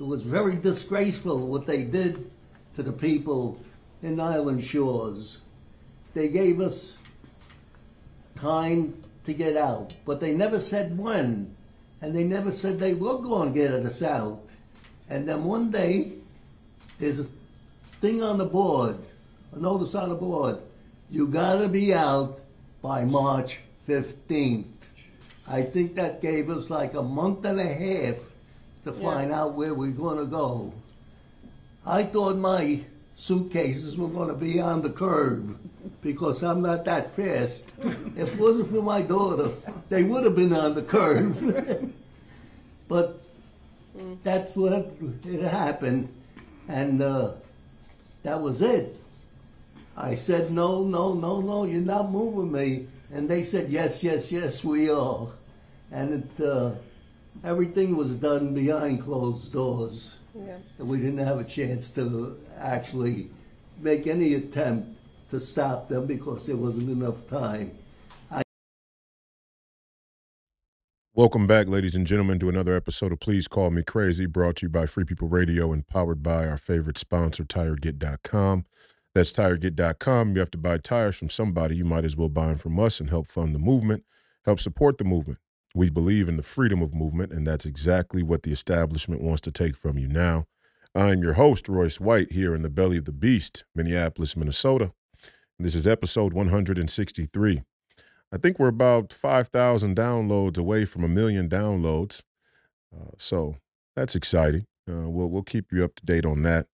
it was very disgraceful what they did to the people in Island Shores. They gave us time to get out, but they never said when, and they never said they were going to get us out. And then one day, there's a thing on the board, a notice on the board, you gotta be out by March 15th. I think that gave us like a month and a half to find out where we're gonna go. I thought my suitcases were gonna be on the curb because I'm not that fast. If it wasn't for my daughter, they would have been on the curb. but that's what it happened, and uh, that was it. I said, no, no, no, no, you're not moving me. And they said, yes, yes, yes, we are. And it, uh, everything was done behind closed doors. Yeah. And we didn't have a chance to actually make any attempt to stop them because there wasn't enough time. Welcome back, ladies and gentlemen, to another episode of Please Call Me Crazy, brought to you by Free People Radio and powered by our favorite sponsor, TireGet.com. That's TireGet.com. You have to buy tires from somebody. You might as well buy them from us and help fund the movement, help support the movement. We believe in the freedom of movement, and that's exactly what the establishment wants to take from you now. I'm your host, Royce White, here in the belly of the beast, Minneapolis, Minnesota. This is episode 163. I think we're about 5,000 downloads away from a million downloads. Uh, so that's exciting. Uh, we'll, we'll keep you up to date on that.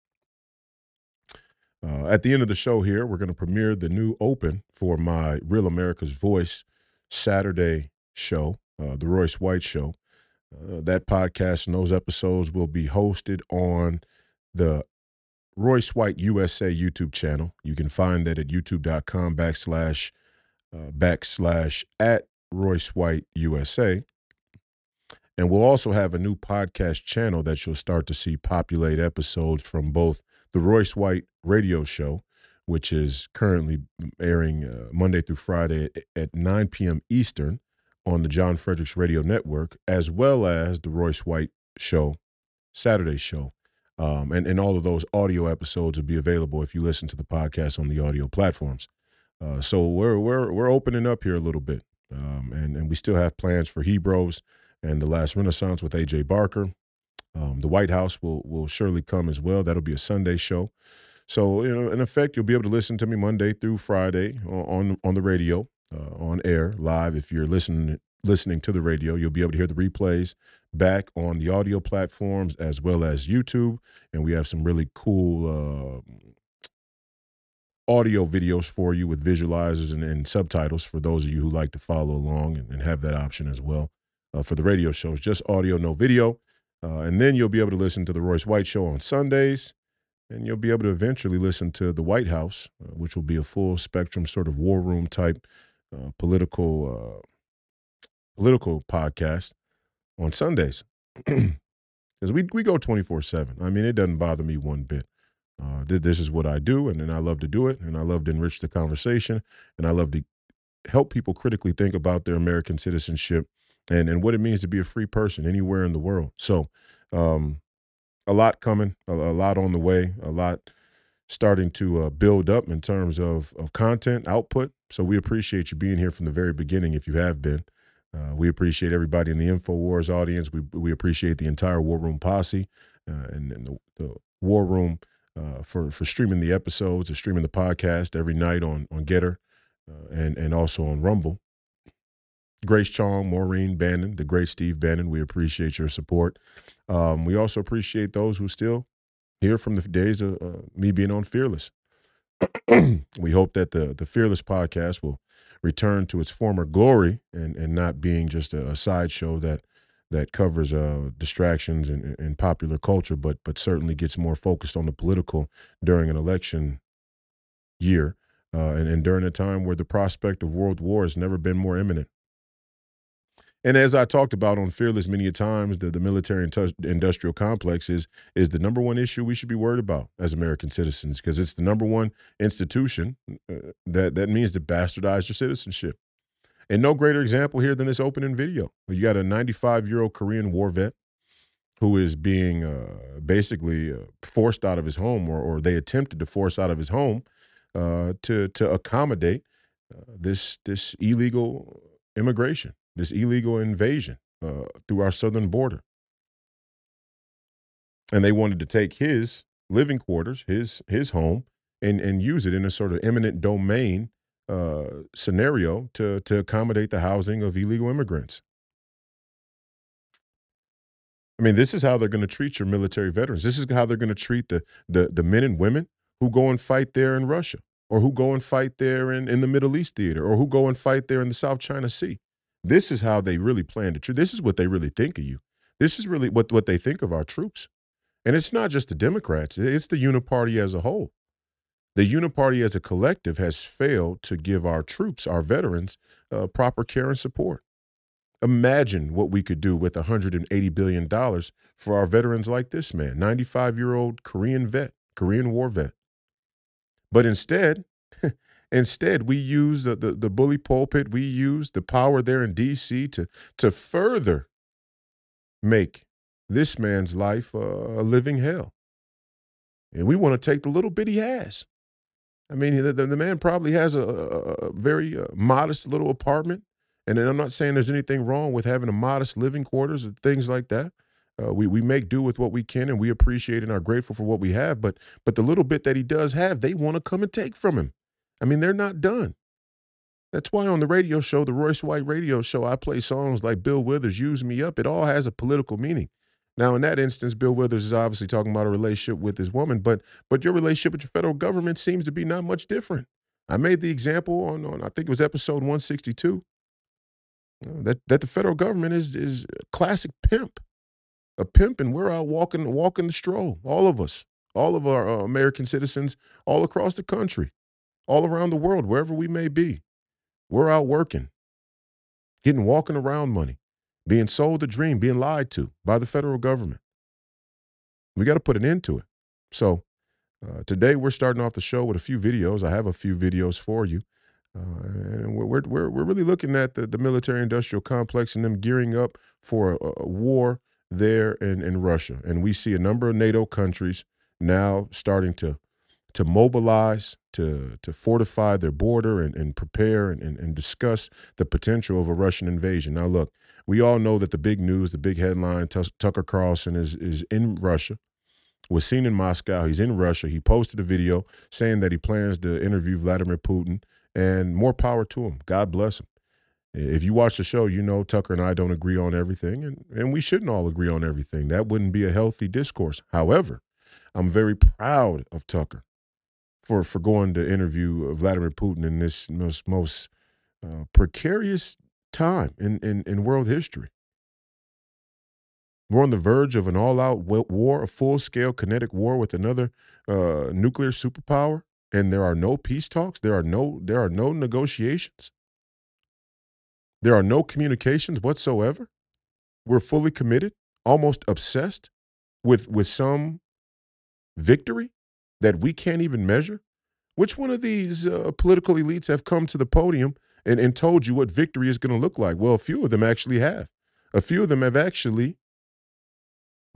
Uh, at the end of the show here, we're going to premiere the new open for my Real America's Voice Saturday show, uh, the Royce White Show. Uh, that podcast and those episodes will be hosted on the Royce White USA YouTube channel. You can find that at youtube.com backslash uh, backslash at Royce White USA. And we'll also have a new podcast channel that you'll start to see populate episodes from both the Royce White radio show, which is currently airing uh, Monday through Friday at, at 9 p.m. Eastern on the John Fredericks Radio Network, as well as the Royce White show, Saturday show. Um, and, and all of those audio episodes will be available if you listen to the podcast on the audio platforms. Uh, so we're we're we're opening up here a little bit, um, and and we still have plans for Hebrews and the Last Renaissance with AJ Barker. Um, the White House will will surely come as well. That'll be a Sunday show. So you know, in effect, you'll be able to listen to me Monday through Friday on on the radio, uh, on air, live. If you're listening listening to the radio, you'll be able to hear the replays back on the audio platforms as well as YouTube. And we have some really cool uh, audio videos for you with visualizers and, and, subtitles for those of you who like to follow along and, and have that option as well. Uh, for the radio shows, just audio, no video. Uh, and then you'll be able to listen to the Royce White Show on Sundays. And you'll be able to eventually listen to the White House, uh, which will be a full spectrum sort of war room type uh, political uh, political podcast on Sundays. Because we, we go 24 7. I mean, it doesn't bother me one bit. Uh, this is what I do, and, and I love to do it, and I love to enrich the conversation, and I love to help people critically think about their American citizenship and, and what it means to be a free person anywhere in the world. So, um, a lot coming, a, a, lot on the way, a lot starting to uh, build up in terms of, of content output. So, we appreciate you being here from the very beginning if you have been. Uh, we appreciate everybody in the InfoWars audience. We, we appreciate the entire War Room posse uh, and, and the, the War Room uh, for for streaming the episodes or streaming the podcast every night on on Gettr uh, and and also on Rumble. Grace Chong, Maureen Bannon, the great Steve Bannon, we appreciate your support. Um, we also appreciate those who still hear from the days of uh, me being on Fearless. we hope that the the Fearless podcast will return to its former glory and and not being just a, a sideshow that that covers uh, distractions and, and popular culture, but but certainly gets more focused on the political during an election year uh, and, and during a time where the prospect of world war has never been more imminent. And as I talked about on Fearless many times, the, the military industrial complex is, is the number one issue we should be worried about as American citizens because it's the number one institution uh, that, that means to bastardize your citizenship. And no greater example here than this opening video. You got a 95 year old Korean war vet who is being uh, basically uh, forced out of his home, or, or they attempted to force out of his home uh, to to accommodate uh, this this illegal immigration, this illegal invasion uh, through our southern border, and they wanted to take his living quarters, his his home, and and use it in a sort of eminent domain uh, scenario to to accommodate the housing of illegal immigrants. I mean, this is how they're going to treat your military veterans. This is how they're going to treat the, the the men and women who go and fight there in Russia, or who go and fight there in, in the Middle East theater, or who go and fight there in the South China Sea. This is how they really plan to treat. This is what they really think of you. This is really what, what they think of our troops. And it's not just the Democrats, it's the Uniparty as a whole. The Uniparty as a collective has failed to give our troops, our veterans, uh, proper care and support. Imagine what we could do with $180 billion for our veterans like this man, 95 year old Korean vet, Korean war vet. But instead, instead, we use the, the, the bully pulpit, we use the power there in D.C. to, to further make this man's life a living hell. And we want to take the little bit he has. I mean, the, the man probably has a, a very uh, modest little apartment. And I'm not saying there's anything wrong with having a modest living quarters or things like that. Uh, we we make do with what we can, and we appreciate and are grateful for what we have. But but the little bit that he does have, they want to come and take from him. I mean, they're not done. That's why on the radio show, the Royce White Radio Show, I play songs like Bill Withers, "Use Me Up." It all has a political meaning. Now, in that instance, Bill Withers is obviously talking about a relationship with his woman, but but your relationship with your federal government seems to be not much different. I made the example on, on I think it was episode 162 uh, that that the federal government is is a classic pimp, a pimp, and we're out walking walking the stroll, all of us, all of our uh, American citizens, all across the country, all around the world, wherever we may be, we're out working, getting walking around money being sold a dream, being lied to by the federal government. We got to put an end to it. So uh, today we're starting off the show with a few videos. I have a few videos for you. Uh, and we're, we're, we're really looking at the, the military industrial complex and them gearing up for a, a war there in, in Russia. And we see a number of NATO countries now starting to to mobilize, to to fortify their border and, and prepare and, and, and discuss the potential of a Russian invasion. Now, look, we all know that the big news, the big headline, Tucker Carlson is is in Russia, was seen in Moscow. He's in Russia. He posted a video saying that he plans to interview Vladimir Putin, and more power to him. God bless him. If you watch the show, you know Tucker and I don't agree on everything, and, and we shouldn't all agree on everything. That wouldn't be a healthy discourse. However, I'm very proud of Tucker for for going to interview Vladimir Putin in this most most uh, precarious time in, in, in world history. We're on the verge of an all out war, a full scale kinetic war with another uh, nuclear superpower, and there are no peace talks. There are no, there are no negotiations. There are no communications whatsoever. We're fully committed, almost obsessed with, with some victory that we can't even measure. Which one of these uh, political elites have come to the podium and, and told you what victory is going to look like. Well, a few of them actually have. A few of them have actually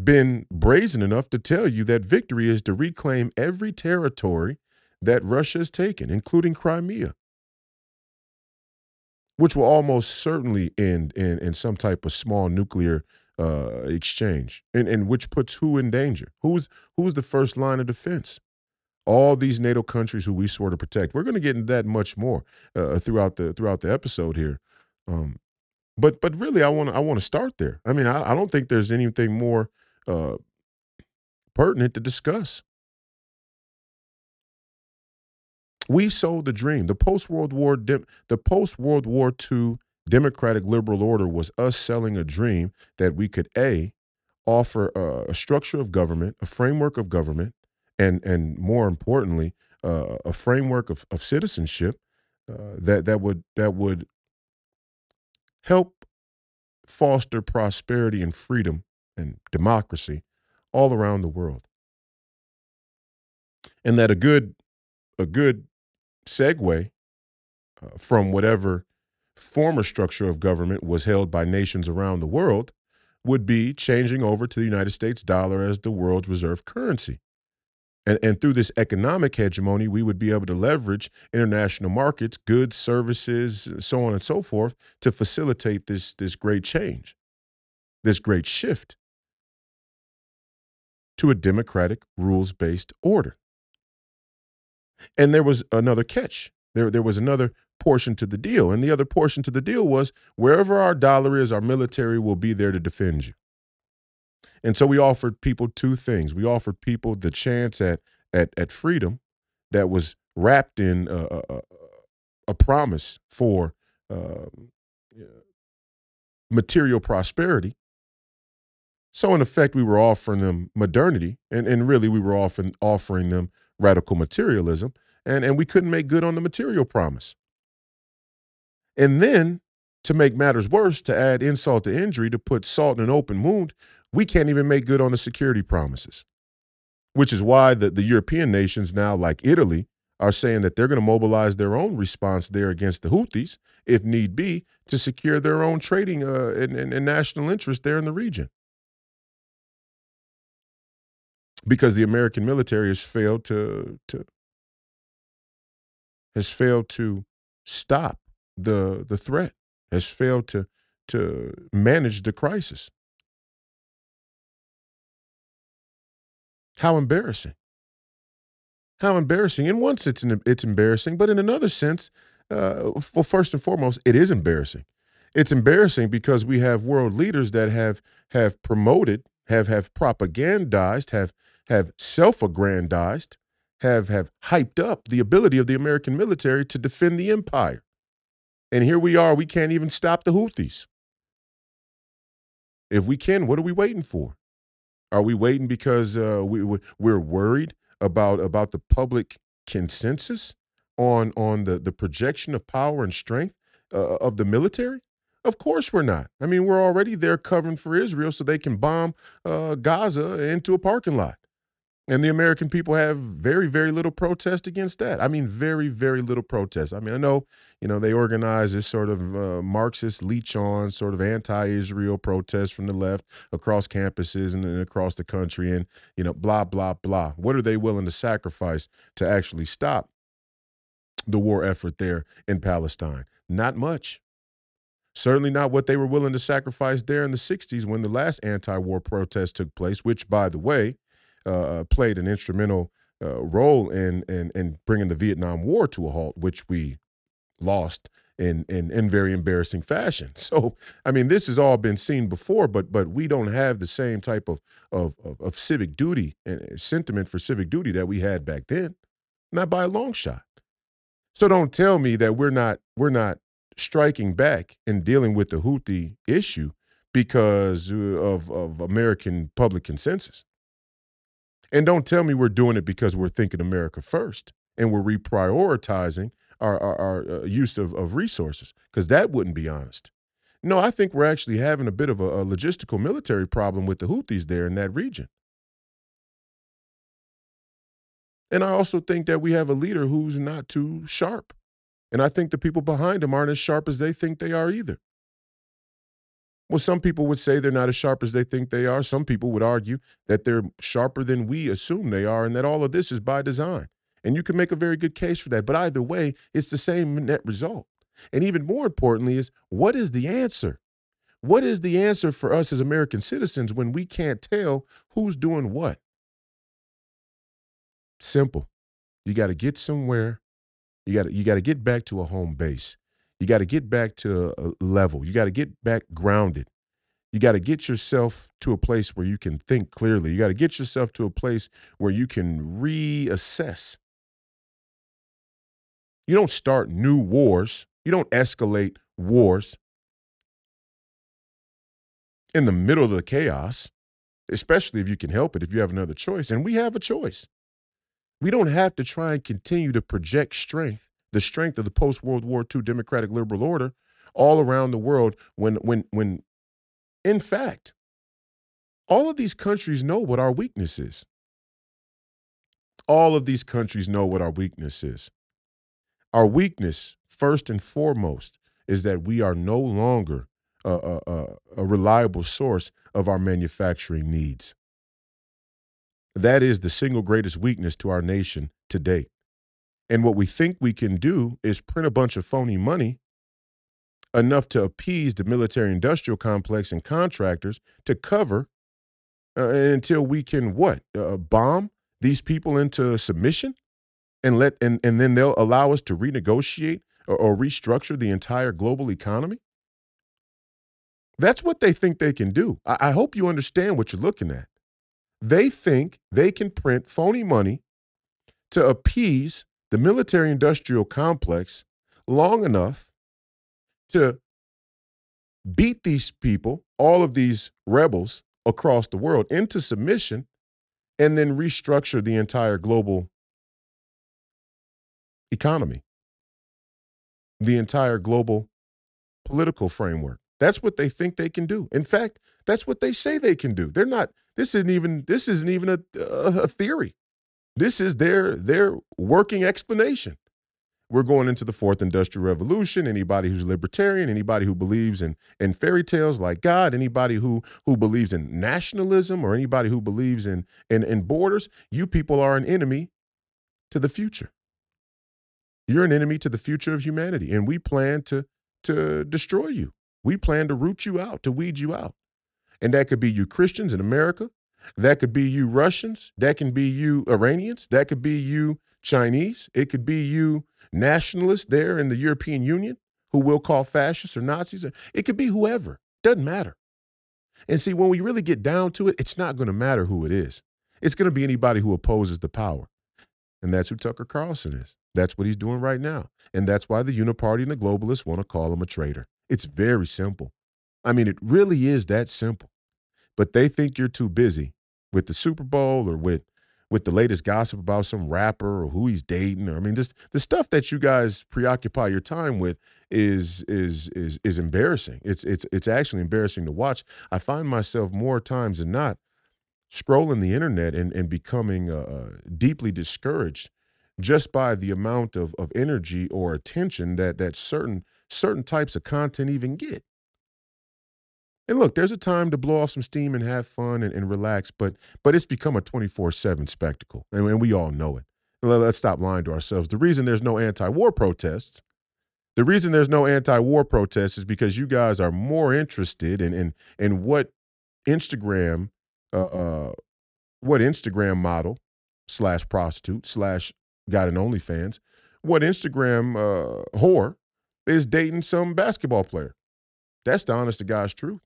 been brazen enough to tell you that victory is to reclaim every territory that Russia has taken, including Crimea, which will almost certainly end in, in some type of small nuclear uh, exchange, and, and which puts who in danger? Who's who's the first line of defense? All these NATO countries who we sort of protect. We're going to get into that much more uh, throughout the throughout the episode here. Um, but but really, I want to I want to start there. I mean, I, I don't think there's anything more uh, pertinent to discuss. We sold the dream. The post World War the post World War II democratic liberal order was us selling a dream that we could a offer a, a structure of government, a framework of government and and more importantly, uh, a framework of, of citizenship uh, that that would that would help foster prosperity and freedom and democracy all around the world. And that a good a good segue uh, from whatever former structure of government was held by nations around the world would be changing over to the United States dollar as the world's reserve currency. And, and through this economic hegemony, we would be able to leverage international markets, goods, services, so on and so forth, to facilitate this, this great change, this great shift to a democratic, rules based order. And there was another catch. There, there was another portion to the deal. And the other portion to the deal was wherever our dollar is, our military will be there to defend you. And so we offered people two things. We offered people the chance at at, at freedom that was wrapped in a, a, a promise for uh, material prosperity. So in effect, we were offering them modernity, and, and really we were often offering them radical materialism, and, and we couldn't make good on the material promise. And then to make matters worse, to add insult to injury, to put salt in an open wound, we can't even make good on the security promises, which is why the, the European nations now, like Italy, are saying that they're going to mobilize their own response there against the Houthis, if need be, to secure their own trading uh, and, and, and national interest there in the region. Because the American military has failed to, to has failed to stop the the threat, has failed to to manage the crisis. How embarrassing. How embarrassing. In one sense, it's embarrassing, but in another sense, uh, well, first and foremost, it is embarrassing. It's embarrassing because we have world leaders that have have promoted, have have propagandized, have have self-aggrandized, have have hyped up the ability of the American military to defend the empire. And here we are, we can't even stop the Houthis. If we can, what are we waiting for? Are we waiting because uh, we we're worried about about the public consensus on on the the projection of power and strength uh, of the military? Of course we're not. I mean, we're already there covering for Israel so they can bomb uh, Gaza into a parking lot. And the American people have very, very little protest against that. I mean, very, very little protest. I mean, I know, you know, they organize this sort of uh, Marxist leech on sort of anti Israel protest from the left across campuses and, and across the country and, you know, blah, blah, blah. What are they willing to sacrifice to actually stop the war effort there in Palestine? Not much. Certainly not what they were willing to sacrifice there in the 60s when the last anti war protest took place, which, by the way, uh, played an instrumental uh, role in, in in bringing the Vietnam War to a halt, which we lost in, in in very embarrassing fashion. So, I mean, this has all been seen before, but but we don't have the same type of of of, of civic duty and sentiment for civic duty that we had back then, not by a long shot. So, don't tell me that we're not we're not striking back and dealing with the Houthi issue because of of American public consensus. And don't tell me we're doing it because we're thinking America first and we're reprioritizing our, our, our uh, use of, of resources, because that wouldn't be honest. No, I think we're actually having a bit of a, a logistical military problem with the Houthis there in that region. And I also think that we have a leader who's not too sharp. And I think the people behind him aren't as sharp as they think they are either. Well, some people would say they're not as sharp as they think they are. Some people would argue that they're sharper than we assume they are, and that all of this is by design. And you can make a very good case for that. But either way, it's the same net result. And even more importantly, is what is the answer? What is the answer for us as American citizens when we can't tell who's doing what? Simple. You got to get somewhere. You got you got to get back to a home base. You got to get back to a level. You got to get back grounded. You got to get yourself to a place where you can think clearly. You got to get yourself to a place where you can reassess. You don't start new wars, you don't escalate wars in the middle of the chaos, especially if you can help it, if you have another choice. And we have a choice. We don't have to try and continue to project strength the strength of the post World War II democratic liberal order all around the world when when when in fact all of these countries know what our weakness is. All of these countries know what our weakness is. Our weakness, first and foremost, is that we are no longer a, a, a reliable source of our manufacturing needs. That is the single greatest weakness to our nation today. And what we think we can do is print a bunch of phony money enough to appease the military industrial complex and contractors to cover uh, until we can what uh, bomb these people into submission? And let and, and then they'll allow us to renegotiate or, or restructure the entire global economy? That's what they think they can do. I, I hope you understand what you're looking at. They think they can print phony money to appease the military industrial complex long enough to beat these people, all of these rebels across the world, into submission and then restructure the entire global economy, the entire global political framework. That's what they think they can do. In fact, that's what they say they can do. They're not. This isn't even. This isn't even a, a theory. This is their their working explanation. We're going into the fourth industrial revolution. Anybody who's libertarian, anybody who believes in in fairy tales like God, anybody who who believes in nationalism, or anybody who believes in in, in borders, you people are an enemy to the future. You're an enemy to the future of humanity, and we plan to to destroy you. We plan to root you out, to weed you out. And that could be you Christians in America. That could be you Russians. That can be you Iranians. That could be you Chinese. It could be you nationalists there in the European Union who will call fascists or Nazis. It could be whoever. Doesn't matter. And see, when we really get down to it, it's not going to matter who it is. It's going to be anybody who opposes the power. And that's who Tucker Carlson is. That's what he's doing right now. And that's why the Uniparty and the globalists want to call him a traitor. It's very simple. I mean, it really is that simple. But they think you're too busy with the Super Bowl or with with the latest gossip about some rapper or who he's dating. Or I mean, this the stuff that you guys preoccupy your time with is is is is embarrassing. It's it's it's actually embarrassing to watch. I find myself more times than not scrolling the internet and and becoming uh, uh deeply discouraged just by the amount of of energy or attention that that certain certain types of content even get. And look, there's a time to blow off some steam and have fun and, and relax, but but it's become a 24/7 spectacle, and, and we all know it. Let's stop lying to ourselves. The reason there's no anti-war protests, the reason there's no anti-war protests is because you guys are more interested in in in what Instagram, uh, uh what Instagram model slash prostitute slash got an OnlyFans, what Instagram uh, whore is dating some basketball player. That's the honest to God's truth.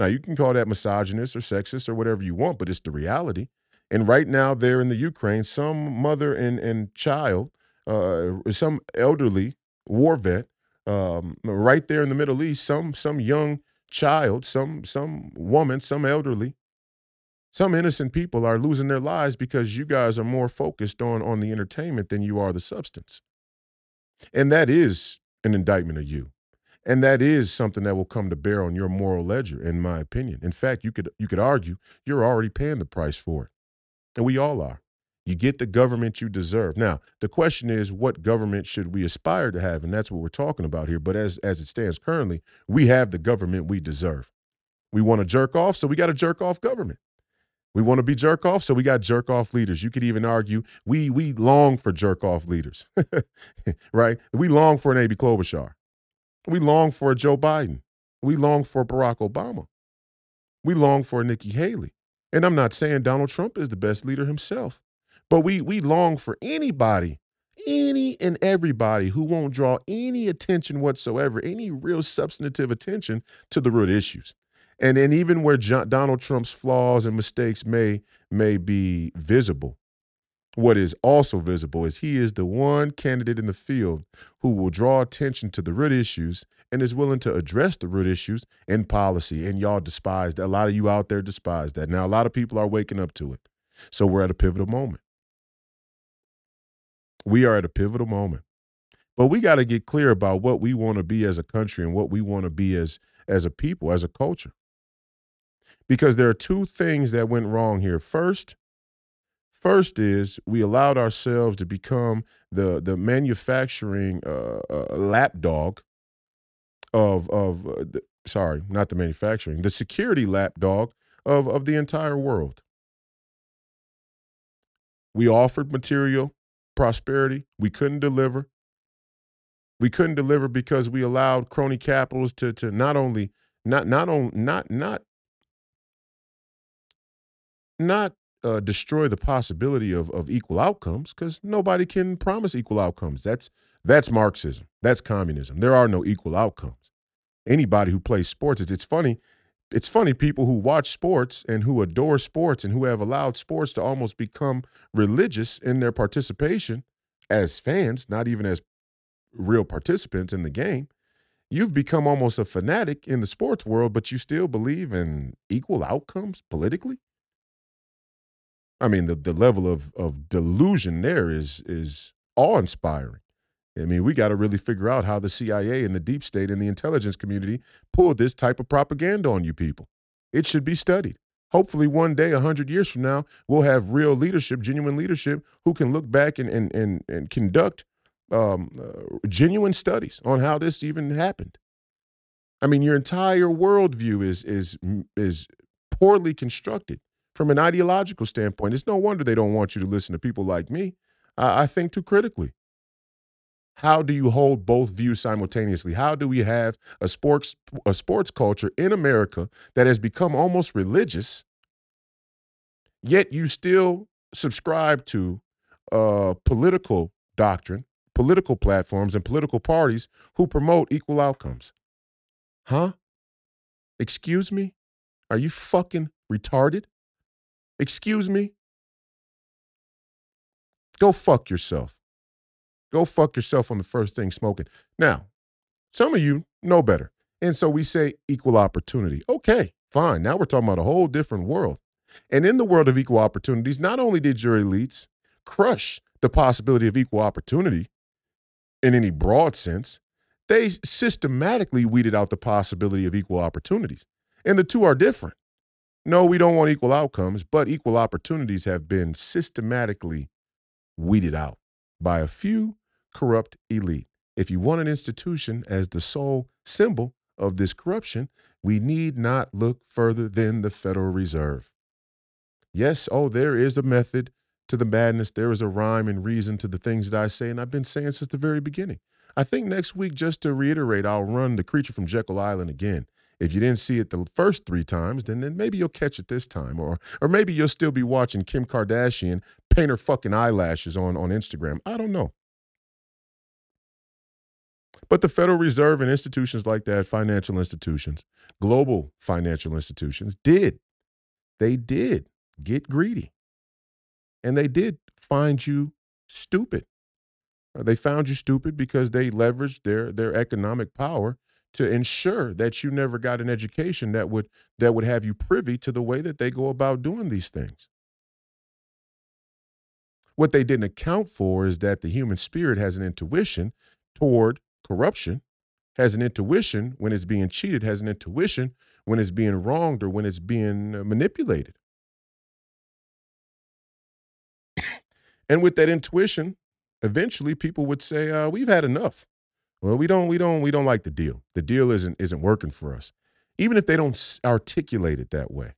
Now, you can call that misogynist or sexist or whatever you want, but it's the reality. And right now, there in the Ukraine, some mother and, and child, uh, some elderly war vet, um, right there in the Middle East, some some young child, some some woman, some elderly, some innocent people are losing their lives because you guys are more focused on on the entertainment than you are the substance. And that is an indictment of you. And that is something that will come to bear on your moral ledger, in my opinion. In fact, you could you could argue you're already paying the price for it. And we all are. You get the government you deserve. Now, the question is, what government should we aspire to have? And that's what we're talking about here. But as as it stands currently, we have the government we deserve. We want to jerk off, so we got a jerk off government. We want to be jerk off, so we got jerk off leaders. You could even argue we we long for jerk off leaders, right? We long for an Amy Klobuchar. We long for Joe Biden. We long for Barack Obama. We long for Nikki Haley. And I'm not saying Donald Trump is the best leader himself, but we we long for anybody, any and everybody who won't draw any attention whatsoever, any real substantive attention to the root issues. And and even where John, Donald Trump's flaws and mistakes may may be visible, what is also visible is he is the one candidate in the field who will draw attention to the root issues and is willing to address the root issues in policy. And y'all despise that. A lot of you out there despise that. Now, a lot of people are waking up to it. So we're at a pivotal moment. We are at a pivotal moment. But we got to get clear about what we want to be as a country and what we want to be as, as a people, as a culture. Because there are two things that went wrong here. First, First is we allowed ourselves to become the the manufacturing uh, uh, lapdog of of uh, sorry, not the manufacturing, the security lapdog of, of the entire world. We offered material prosperity. We couldn't deliver. We couldn't deliver because we allowed crony capitals to to not only not not on not not not uh, destroy the possibility of of equal outcomes because nobody can promise equal outcomes. That's that's Marxism. That's communism. There are no equal outcomes. Anybody who plays sports, it's, it's funny it's funny people who watch sports and who adore sports and who have allowed sports to almost become religious in their participation as fans, not even as real participants in the game. You've become almost a fanatic in the sports world, but you still believe in equal outcomes politically. I mean, the, the level of, of delusion there is is awe inspiring. I mean, we got to really figure out how the CIA and the deep state and the intelligence community pulled this type of propaganda on you people. It should be studied. Hopefully, one day, 100 years from now, we'll have real leadership, genuine leadership, who can look back and, and, and, and conduct um, uh, genuine studies on how this even happened. I mean, your entire worldview is, is, is poorly constructed from an ideological standpoint. It's no wonder they don't want you to listen to people like me. I, I think too critically. How do you hold both views simultaneously? How do we have a sports a sports culture in America that has become almost religious, yet you still subscribe to uh, political doctrine, political platforms, and political parties who promote equal outcomes? Huh? Excuse me? Are you fucking retarded? Excuse me? Go fuck yourself. Go fuck yourself on the first thing smoking. Now, some of you know better. And so we say equal opportunity. Okay, fine. Now we're talking about a whole different world. And in the world of equal opportunities, not only did your elites crush the possibility of equal opportunity in any broad sense, they systematically weeded out the possibility of equal opportunities. And the two are different. No, we don't want equal outcomes, but equal opportunities have been systematically weeded out by a few corrupt elite. If you want an institution as the sole symbol of this corruption, we need not look further than the Federal Reserve. Yes, oh, there is a method to the madness. There is a rhyme and reason to the things that I say, and I've been saying since the very beginning. I think next week, just to reiterate, I'll run The Creature from Jekyll Island again. If you didn't see it the first three times, then, then maybe you'll catch it this time. Or or maybe you'll still be watching Kim Kardashian paint her fucking eyelashes on, on Instagram. I don't know. But the Federal Reserve and institutions like that, financial institutions, global financial institutions, did. They did get greedy. And they did find you stupid. They found you stupid because they leveraged their, their economic power to ensure that you never got an education that would that would have you privy to the way that they go about doing these things. What they didn't account for is that the human spirit has an intuition toward corruption, has an intuition when it's being cheated, has an intuition when it's being wronged or when it's being manipulated. and with that intuition, eventually people would say, uh, "We've had enough. Well, we don't, we don't, we don't like the deal. The deal isn't isn't working for us." Even if they don't articulate it that way,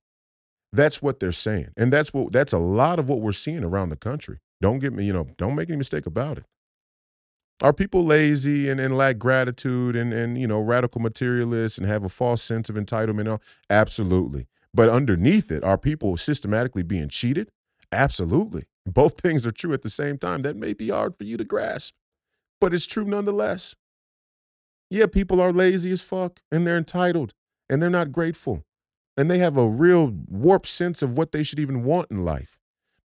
that's what they're saying, and that's what that's a lot of what we're seeing around the country. Don't get me, you know, don't make any mistake about it. Are people lazy and, and lack gratitude and, and, you know, radical materialists and have a false sense of entitlement? Absolutely. But underneath it, are people systematically being cheated? Absolutely. Both things are true at the same time. That may be hard for you to grasp, but it's true nonetheless. Yeah, people are lazy as fuck and they're entitled and they're not grateful and they have a real warped sense of what they should even want in life.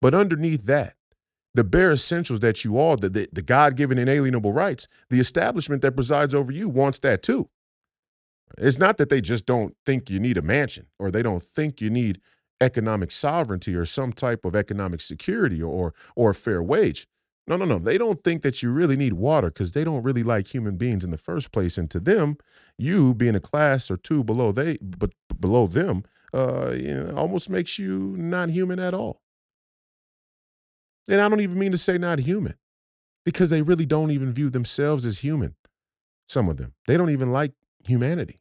But underneath that, the bare essentials that you are, the, the, the God given inalienable rights, the establishment that presides over you wants that too. It's not that they just don't think you need a mansion or they don't think you need economic sovereignty or some type of economic security or, or a fair wage. No, no, no. They don't think that you really need water because they don't really like human beings in the first place. And to them, you being a class or two below they, but below them, uh, you know, almost makes you not human at all. And I don't even mean to say not human because they really don't even view themselves as human. Some of them. They don't even like humanity.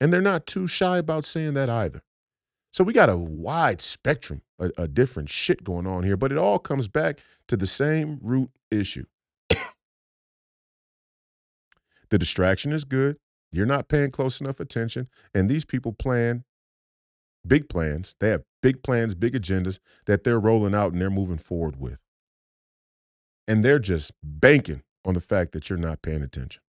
And they're not too shy about saying that either. So we got a wide spectrum of, of different shit going on here, but it all comes back to the same root issue. the distraction is good. You're not paying close enough attention. And these people plan big plans. They have big plans, big agendas that they're rolling out and they're moving forward with. And they're just banking on the fact that you're not paying attention.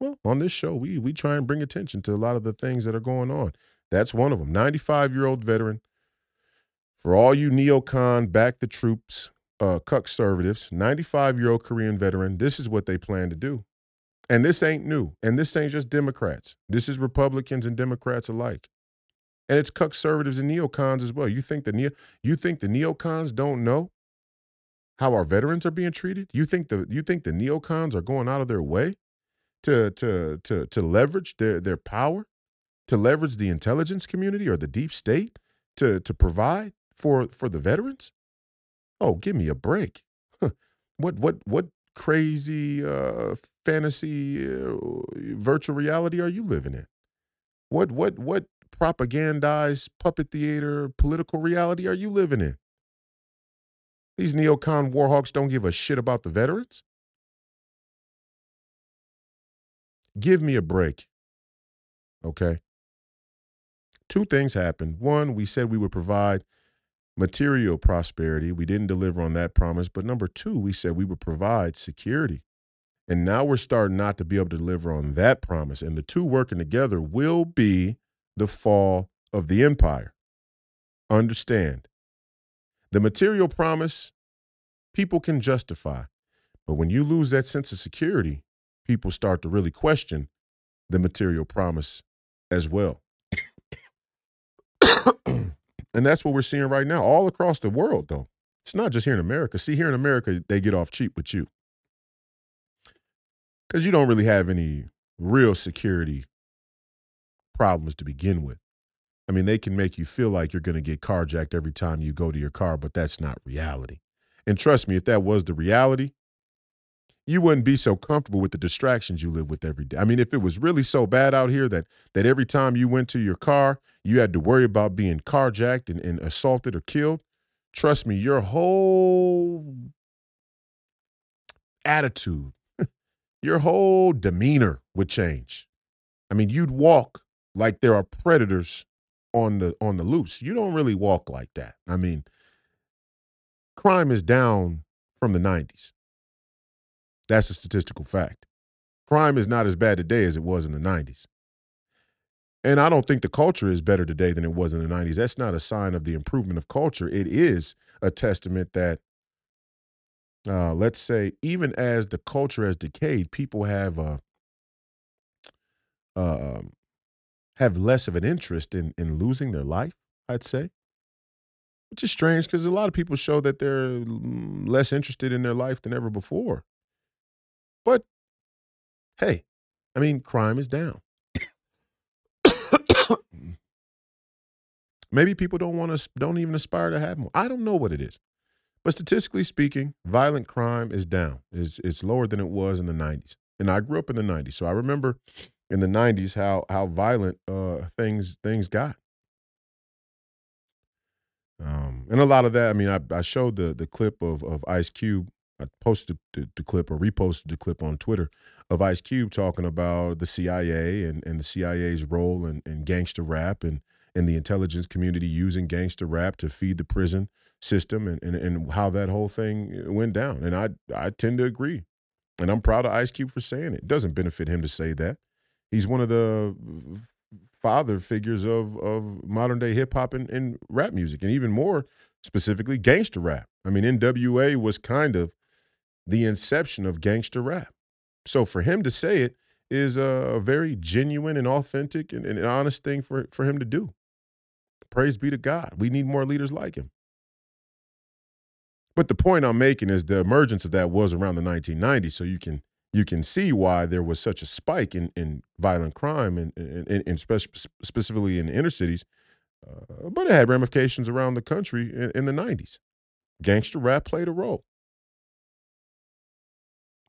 Well, on this show, we we try and bring attention to a lot of the things that are going on. That's one of them. 95 year old veteran. For all you neocon, back the troops, uh, conservatives, 95 year old Korean veteran, this is what they plan to do. And this ain't new. And this ain't just Democrats. This is Republicans and Democrats alike. And it's conservatives and neocons as well. You think the neo you think the neocons don't know how our veterans are being treated? You think the you think the neocons are going out of their way to to to to leverage their their power to leverage the intelligence community or the deep state to to provide for for the veterans? Oh, give me a break. what what what crazy uh, fantasy uh, virtual reality are you living in? What what what propagandized puppet theater political reality are you living in? These neocon warhawks don't give a shit about the veterans. Give me a break. Okay two things happened. One, we said we would provide material prosperity. We didn't deliver on that promise. But number two, we said we would provide security. And now we're starting not to be able to deliver on that promise. And the two working together will be the fall of the empire. Understand the material promise, people can justify. But when you lose that sense of security, people start to really question the material promise as well. and that's what we're seeing right now all across the world, though. It's not just here in America. See, here in America, they get off cheap with you because you don't really have any real security problems to begin with. I mean, they can make you feel like you're going to get carjacked every time you go to your car, but that's not reality. And trust me, if that was the reality, you wouldn't be so comfortable with the distractions you live with every day. I mean, if it was really so bad out here that that every time you went to your car, you had to worry about being carjacked and, and assaulted or killed, trust me, your whole attitude, your whole demeanor would change. I mean, you'd walk like there are predators on the on the loose. You don't really walk like that. I mean, crime is down from the 90s. That's a statistical fact. Crime is not as bad today as it was in the 90s. And I don't think the culture is better today than it was in the 90s. That's not a sign of the improvement of culture. It is a testament that, uh, let's say, even as the culture has decayed, people have uh, uh, have less of an interest in in losing their life. I'd say, which is strange because a lot of people show that they're less interested in their life than ever before. But hey, I mean, crime is down. Maybe people don't want to, don't even aspire to have more. I don't know what it is. But statistically speaking, violent crime is down. It's, it's lower than it was in the 90s. And I grew up in the 90s. So I remember in the 90s how, how violent uh, things, things got. Um, and a lot of that, I mean, I, I showed the, the clip of, of Ice Cube I posted the, the, clip or reposted the clip on Twitter of Ice Cube talking about the CIA and, and the CIA's role in, in gangster rap and, and the intelligence community using gangster rap to feed the prison system and, and, and how that whole thing uh, went down. And I, I tend to agree. And I'm proud of Ice Cube for saying it. It doesn't benefit him to say that. He's one of the uh, father figures of, of modern day hip hop and, and rap music, and even more specifically, gangster rap. I mean, NWA was kind of the inception of gangster rap. So for him to say it is a, very genuine and authentic and, and honest thing for, for him to do. Praise be to God. We need more leaders like him. But the point I'm making is the emergence of that was around the 1990s. So you can you can see why there was such a spike in, in violent crime and, and, and spe- specifically in inner cities. Uh, but it had ramifications around the country in, in the 90s. Gangster rap played a role.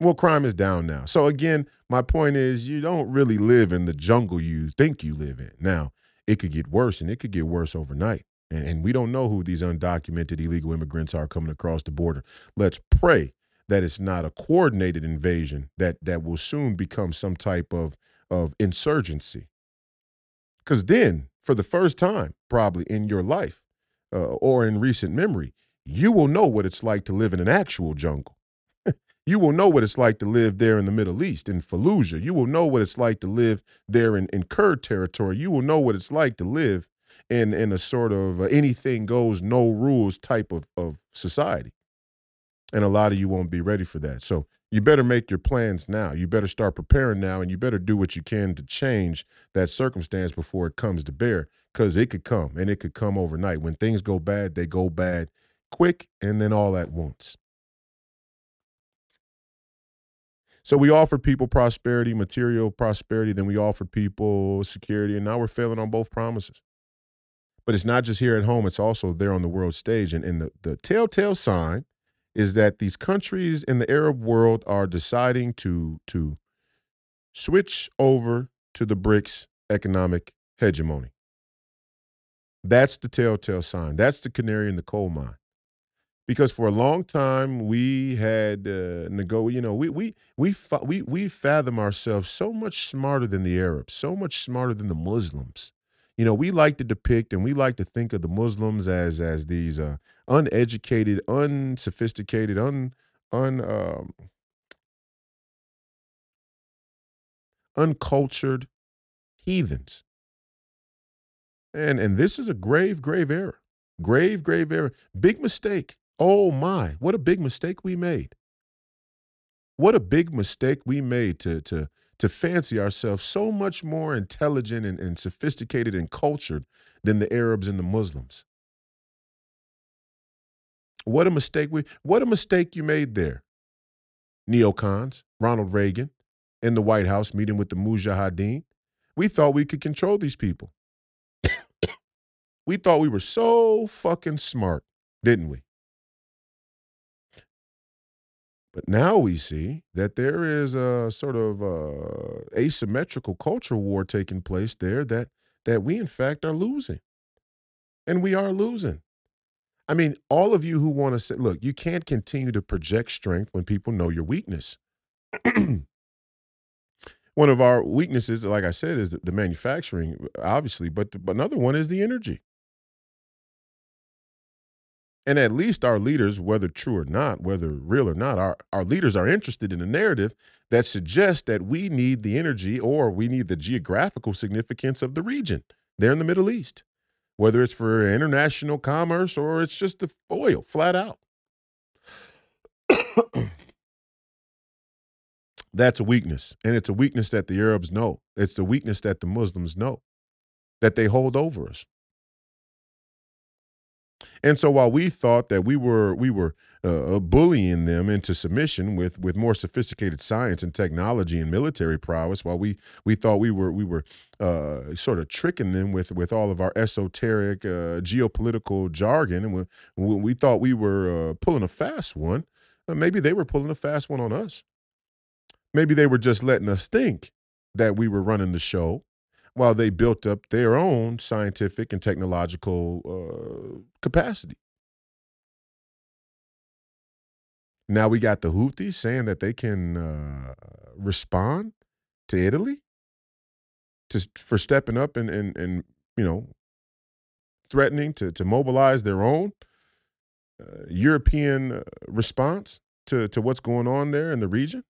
Well, crime is down now. So again, my point is you don't really live in the jungle you think you live in. Now, it could get worse and it could get worse overnight. And, and we don't know who these undocumented illegal immigrants are coming across the border. Let's pray that it's not a coordinated invasion that that will soon become some type of of insurgency. Because then, for the first time, probably in your life uh, or in recent memory, you will know what it's like to live in an actual jungle. You will know what it's like to live there in the Middle East, in Fallujah. You will know what it's like to live there in, in Kurd territory. You will know what it's like to live in, in a sort of uh, anything goes, no rules type of, of society. And a lot of you won't be ready for that. So you better make your plans now. You better start preparing now, and you better do what you can to change that circumstance before it comes to bear, because it could come and it could come overnight. When things go bad, they go bad quick and then all at once. So we offered people prosperity, material prosperity, then we offered people security, and now we're failing on both promises. But it's not just here at home, it's also there on the world stage. And, and the, the telltale sign is that these countries in the Arab world are deciding to to switch over to the BRICS economic hegemony. That's the telltale sign. That's the canary in the coal mine. Because for a long time we had uh, nego, you know, we we we we we fathom ourselves so much smarter than the Arabs, so much smarter than the Muslims you know, we like to depict and we like to think of the Muslims as as these uh, uneducated, unsophisticated, un un um, uncultured heathens. And and this is a grave, grave error. Grave, grave error. Big mistake. Oh my, what a big mistake we made. What a big mistake we made to to to fancy ourselves so much more intelligent and, and sophisticated and cultured than the Arabs and the Muslims. What a mistake we what a mistake you made there. Neocons, Ronald Reagan, in the White House meeting with the Mujahideen. We thought we could control these people. we thought we were so fucking smart, didn't we? But now we see that there is a sort of uh, asymmetrical culture war taking place there that that we in fact are losing. And we are losing. I mean, all of you who want to say, look, you can't continue to project strength when people know your weakness. one of our weaknesses, like I said, is the manufacturing, obviously, but, but another one is the energy. And at least our leaders, whether true or not, whether real or not, our, our leaders are interested in a narrative that suggests that we need the energy or we need the geographical significance of the region there in the Middle East, whether it's for international commerce or it's just the oil flat out. That's a weakness. And it's a weakness that the Arabs know. It's a weakness that the Muslims know, that they hold over us. And so while we thought that we were we were uh, bullying them into submission with with more sophisticated science and technology and military prowess, while we we thought we were we were uh, sort of tricking them with with all of our esoteric uh, geopolitical jargon, and we, we thought we were uh, pulling a fast one, uh, maybe they were pulling a fast one on us. Maybe they were just letting us think that we were running the show while they built up their own scientific and technological uh, capacity. Now we got the Houthis saying that they can uh, respond to Italy to, for stepping up and, and, and you know threatening to, to mobilize their own uh, European uh, response to, to what's going on there in the region.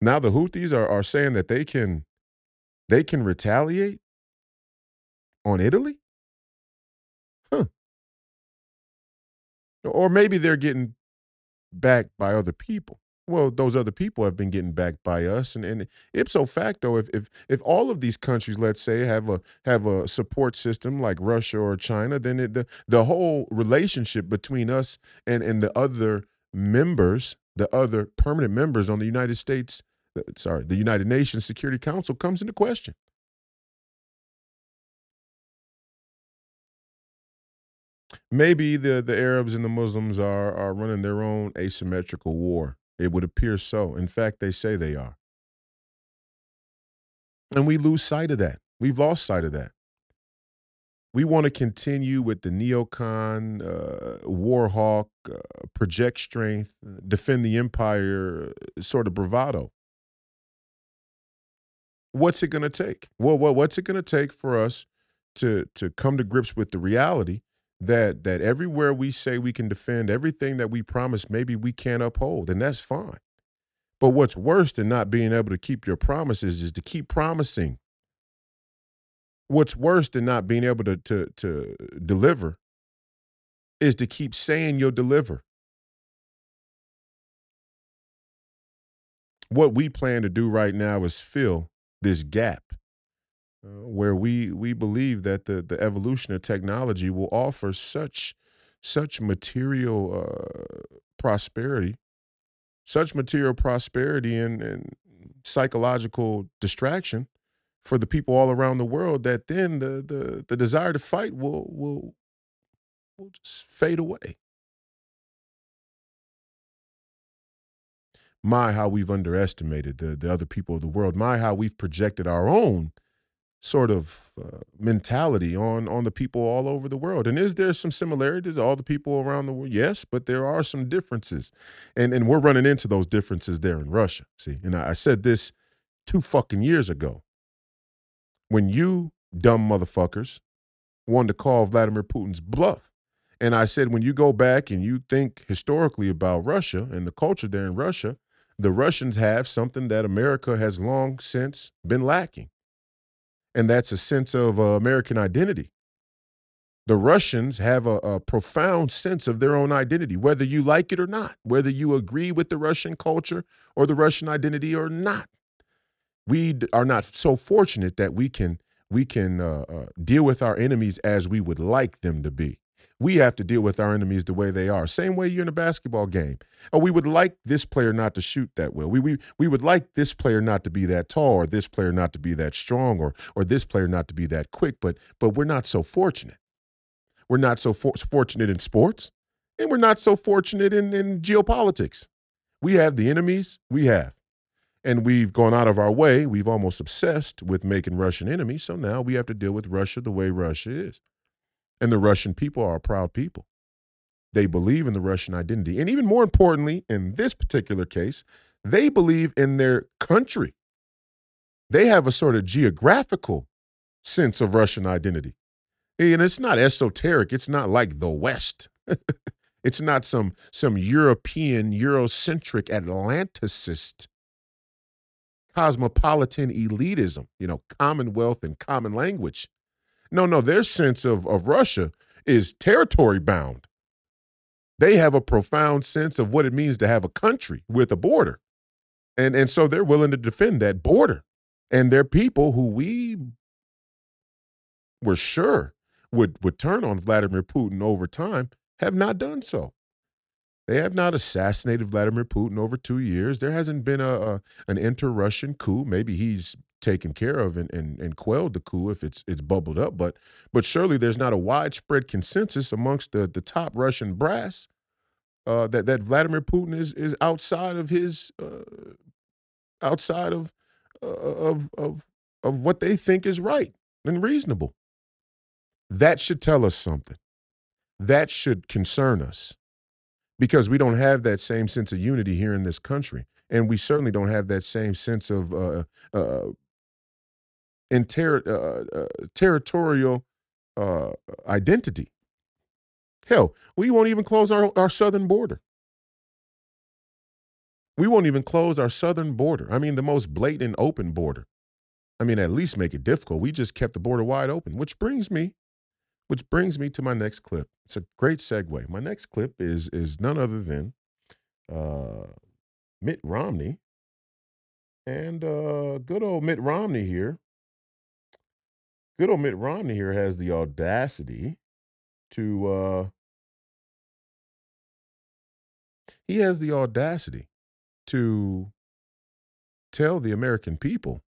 Now the Houthis are, are saying that they can they can retaliate on Italy? Huh. Or maybe they're getting backed by other people. Well, those other people have been getting backed by us, and, and ipso facto, if, if if all of these countries, let's say, have a have a support system like Russia or China, then it, the the whole relationship between us and and the other members, the other permanent members on the United States sorry, the United Nations Security Council comes into question. Maybe the, the Arabs and the Muslims are, are running their own asymmetrical war It would appear so. In fact, they say they are. And we lose sight of that. We've lost sight of that. We want to continue with the neocon, uh, warhawk, uh, project strength, defend the empire uh, sort of bravado. What's it going to take? Well, well, what's it going to take for us to to come to grips with the reality that that everywhere we say we can defend everything that we promise, maybe we can't uphold, and that's fine. But what's worse than not being able to keep your promises is to keep promising. What's worse than not being able to to to deliver is to keep saying you'll deliver. What we plan to do right now is fill this gap uh, where we we believe that the the evolution of technology will offer such such material uh, prosperity, such material prosperity and, and psychological distraction for the people all around the world that then the the the desire to fight will will will just fade away. My how we've underestimated the the other people of the world. My how we've projected our own sort of uh, mentality on on the people all over the world. And is there some similarities to all the people around the world? Yes, but there are some differences, and and we're running into those differences there in Russia. See, and I, I said this two fucking years ago when you dumb motherfuckers wanted to call Vladimir Putin's bluff. And I said, when you go back and you think historically about Russia and the culture there in Russia, the Russians have something that America has long since been lacking and that's a sense of uh, American identity. The Russians have a, a, profound sense of their own identity, whether you like it or not, whether you agree with the Russian culture or the Russian identity or not. We are not so fortunate that we can we can uh, uh, deal with our enemies as we would like them to be we have to deal with our enemies the way they are. Same way you're in a basketball game. Oh, we would like this player not to shoot that well. We, we, we would like this player not to be that tall or this player not to be that strong or, or this player not to be that quick, but, but we're not so fortunate. We're not so for, fortunate in sports, and we're not so fortunate in, in geopolitics. We have the enemies we have. And we've gone out of our way. We've almost obsessed with making Russian enemies. So now we have to deal with Russia the way Russia is. And the Russian people are a proud people. They believe in the Russian identity. And even more importantly, in this particular case, they believe in their country. They have a sort of geographical sense of Russian identity. And it's not esoteric, it's not like the West. it's not some, some European, Eurocentric Atlanticist cosmopolitan elitism, you know, commonwealth and common language. No, no, their sense of, of Russia is territory bound. They have a profound sense of what it means to have a country with a border. And, and so they're willing to defend that border. And their people who we were sure would, would turn on Vladimir Putin over time have not done so. They have not assassinated Vladimir Putin over two years. There hasn't been a, a an inter-Russian coup. Maybe he's taken care of and, and, and quelled the coup if it's it's bubbled up. But but surely there's not a widespread consensus amongst the the top Russian brass uh, that that Vladimir Putin is is outside of his uh, outside of uh, of of of what they think is right and reasonable. That should tell us something. That should concern us because we don't have that same sense of unity here in this country and we certainly don't have that same sense of uh, uh, in ter- uh, uh, territorial uh, identity. Hell, we won't even close our, our southern border. We won't even close our southern border. I mean, the most blatant open border. I mean, at least make it difficult. We just kept the border wide open, which brings me, which brings me to my next clip. It's a great segue. My next clip is is none other than uh, Mitt Romney, and uh, good old Mitt Romney here good old Mitt Romney here has the audacity to uh he has the audacity to tell the American people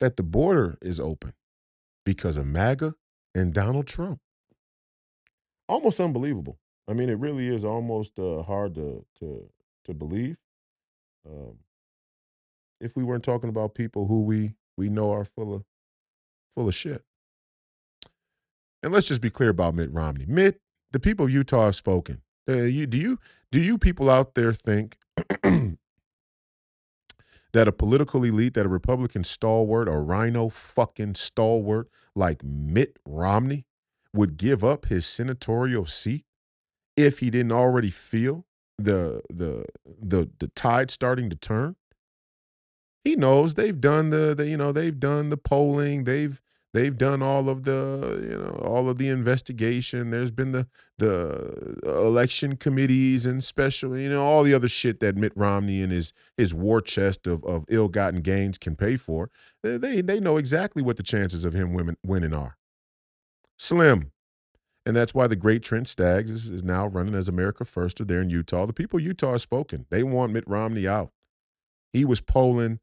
that the border is open because of MAGA and Donald Trump. Almost unbelievable. I mean, it really is almost uh, hard to to to believe. um, if we weren't talking about people who we we know are full of full of shit. And let's just be clear about Mitt Romney. Mitt, the people of Utah have spoken. Uh, you, do you do you people out there think that a political elite, that a Republican stalwart, a RINO fucking stalwart like Mitt Romney would give up his senatorial seat if he didn't already feel the the the the tide starting to turn? He knows they've done the, the you know they've done the polling, they've they've done all of the you know all of the investigation there's been the the uh, election committees and special you know all the other shit that Mitt Romney and his his war chest of, of ill-gotten gains can pay for they they know exactly what the chances of him winning, winning are slim and that's why the great Trent Staggs is, is now running as America Firster there in Utah. The people Utah have spoken. They want Mitt Romney out. He was polling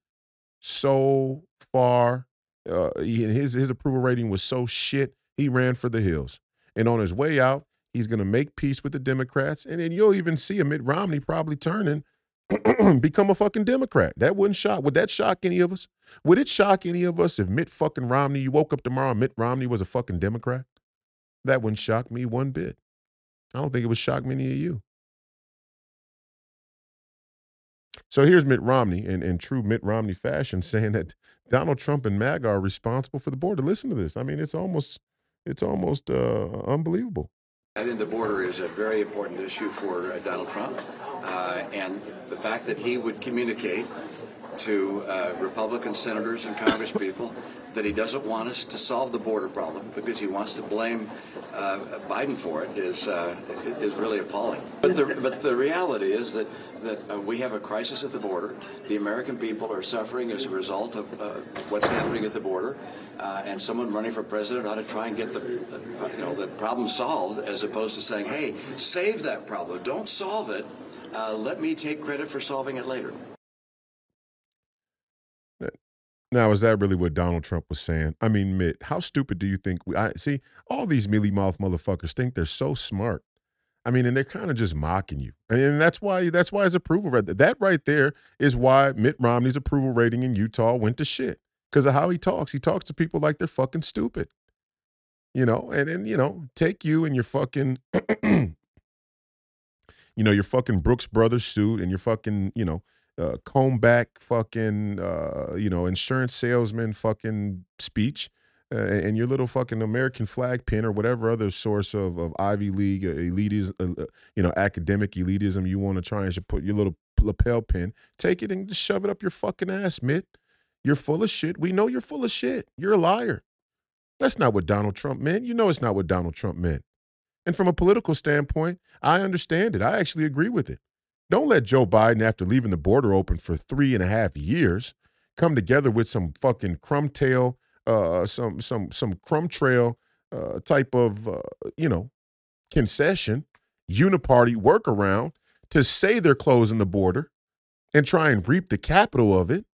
so far uh, his his approval rating was so shit. He ran for the hills, and on his way out, he's going to make peace with the Democrats, and then you'll even see a Mitt Romney probably turning, become a fucking Democrat. That wouldn't shock. Would that shock any of us? Would it shock any of us if Mitt fucking Romney? You woke up tomorrow, Mitt Romney was a fucking Democrat. That wouldn't shock me one bit. I don't think it would shock many of you. So here's Mitt Romney in, in true Mitt Romney fashion saying that Donald Trump and MAGA are responsible for the border. Listen to this. I mean, it's almost it's almost uh, unbelievable. I think the border is a very important issue for uh, Donald Trump, uh, and the fact that he would communicate to uh, Republican senators and congresspeople that he doesn't want us to solve the border problem because he wants to blame uh, Biden for it is uh, is really appalling. But the but the reality is that that uh, we have a crisis at the border. The American people are suffering as a result of uh, what's happening at the border, uh, and someone running for president ought to try and get the you know the problem solved as opposed to saying, "Hey, save that problem. Don't solve it. let me take credit for solving it later." Now, is that really what Donald Trump was saying? I mean, Mitt, how stupid do you think we? I see all these mealy mouth motherfuckers think they're so smart. I mean, and they're kind of just mocking you, I and that's why that's why his approval rate that right there is why Mitt Romney's approval rating in Utah went to shit because of how he talks. He talks to people like they're fucking stupid, you know. And and you know, take you and your fucking, you know, your fucking Brooks Brothers suit and your fucking, you know, uh, comb back fucking uh, you know insurance salesman fucking speech uh, and your little fucking American flag pin or whatever other source of, of Ivy League uh, elitism, uh, uh, you know, academic elitism you want to try and put your little lapel pin, take it and shove it up your fucking ass, Mitt. You're full of shit. We know you're full of shit. You're a liar. That's not what Donald Trump meant. You know it's not what Donald Trump meant. And from a political standpoint, I understand it. I actually agree with it. Don't let Joe Biden, after leaving the border open for three and a half years, come together with some fucking crumb tail, uh, some some some crumb trail uh, type of uh, you know concession, uniparty workaround to say they're closing the border and try and reap the capital of it,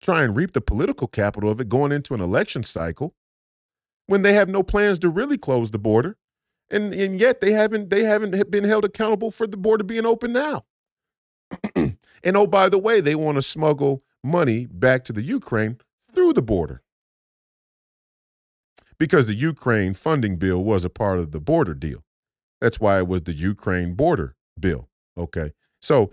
try and reap the political capital of it going into an election cycle when they have no plans to really close the border. And, and yet they haven't they haven't been held accountable for the border being open now. And oh, by the way, they want to smuggle money back to the Ukraine through the border. Because the Ukraine funding bill was a part of the border deal. That's why it was the Ukraine border bill. Okay. So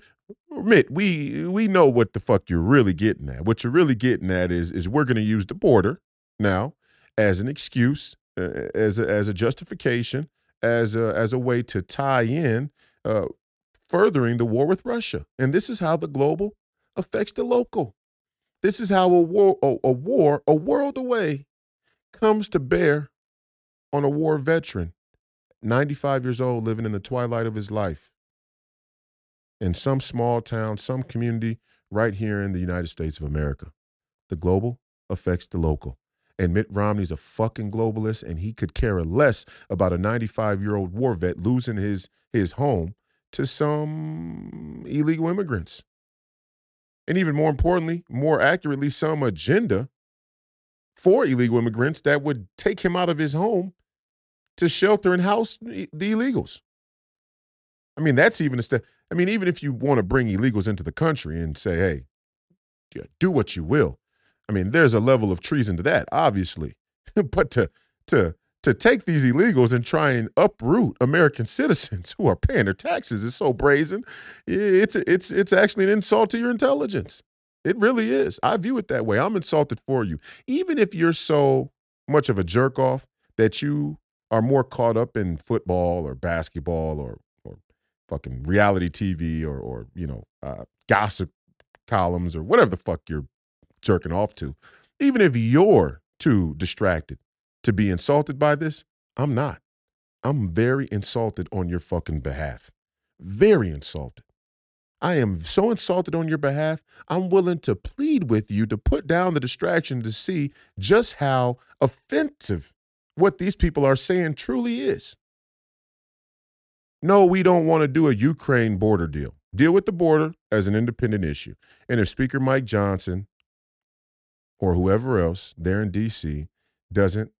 Mitt, we we know what the fuck you're really getting at. What you're really getting at is is we're going to use the border now as an excuse, uh, as a, as a justification, as a as a way to tie in uh, furthering the war with Russia. And this is how the global affects the local. This is how a war, a, a war, a world away, comes to bear on a war veteran, 95 years old, living in the twilight of his life, in some small town, some community right here in the United States of America. The global affects the local. And Mitt Romney's a fucking globalist, and he could care less about a 95 year old war vet losing his, his home to some illegal immigrants. And even more importantly, more accurately, some agenda for illegal immigrants that would take him out of his home to shelter and house the illegals. I mean, that's even a step. I mean, even if you want to bring illegals into the country and say, hey, yeah, do what you will. I mean, there's a level of treason to that, obviously. but to to to take these illegals and try and uproot American citizens who are paying their taxes is so brazen. It's it's it's actually an insult to your intelligence. It really is. I view it that way. I'm insulted for you. Even if you're so much of a jerk off that you are more caught up in football or basketball or or fucking reality TV or or you know uh, gossip columns or whatever the fuck you're jerking off to. Even if you're too distracted to be insulted by this, I'm not. I'm very insulted on your fucking behalf. Very insulted. I am so insulted on your behalf, I'm willing to plead with you to put down the distraction to see just how offensive what these people are saying truly is. No, we don't want to do a Ukraine border deal. Deal with the border as an independent issue. And if Speaker Mike Johnson or whoever else there in D.C. doesn't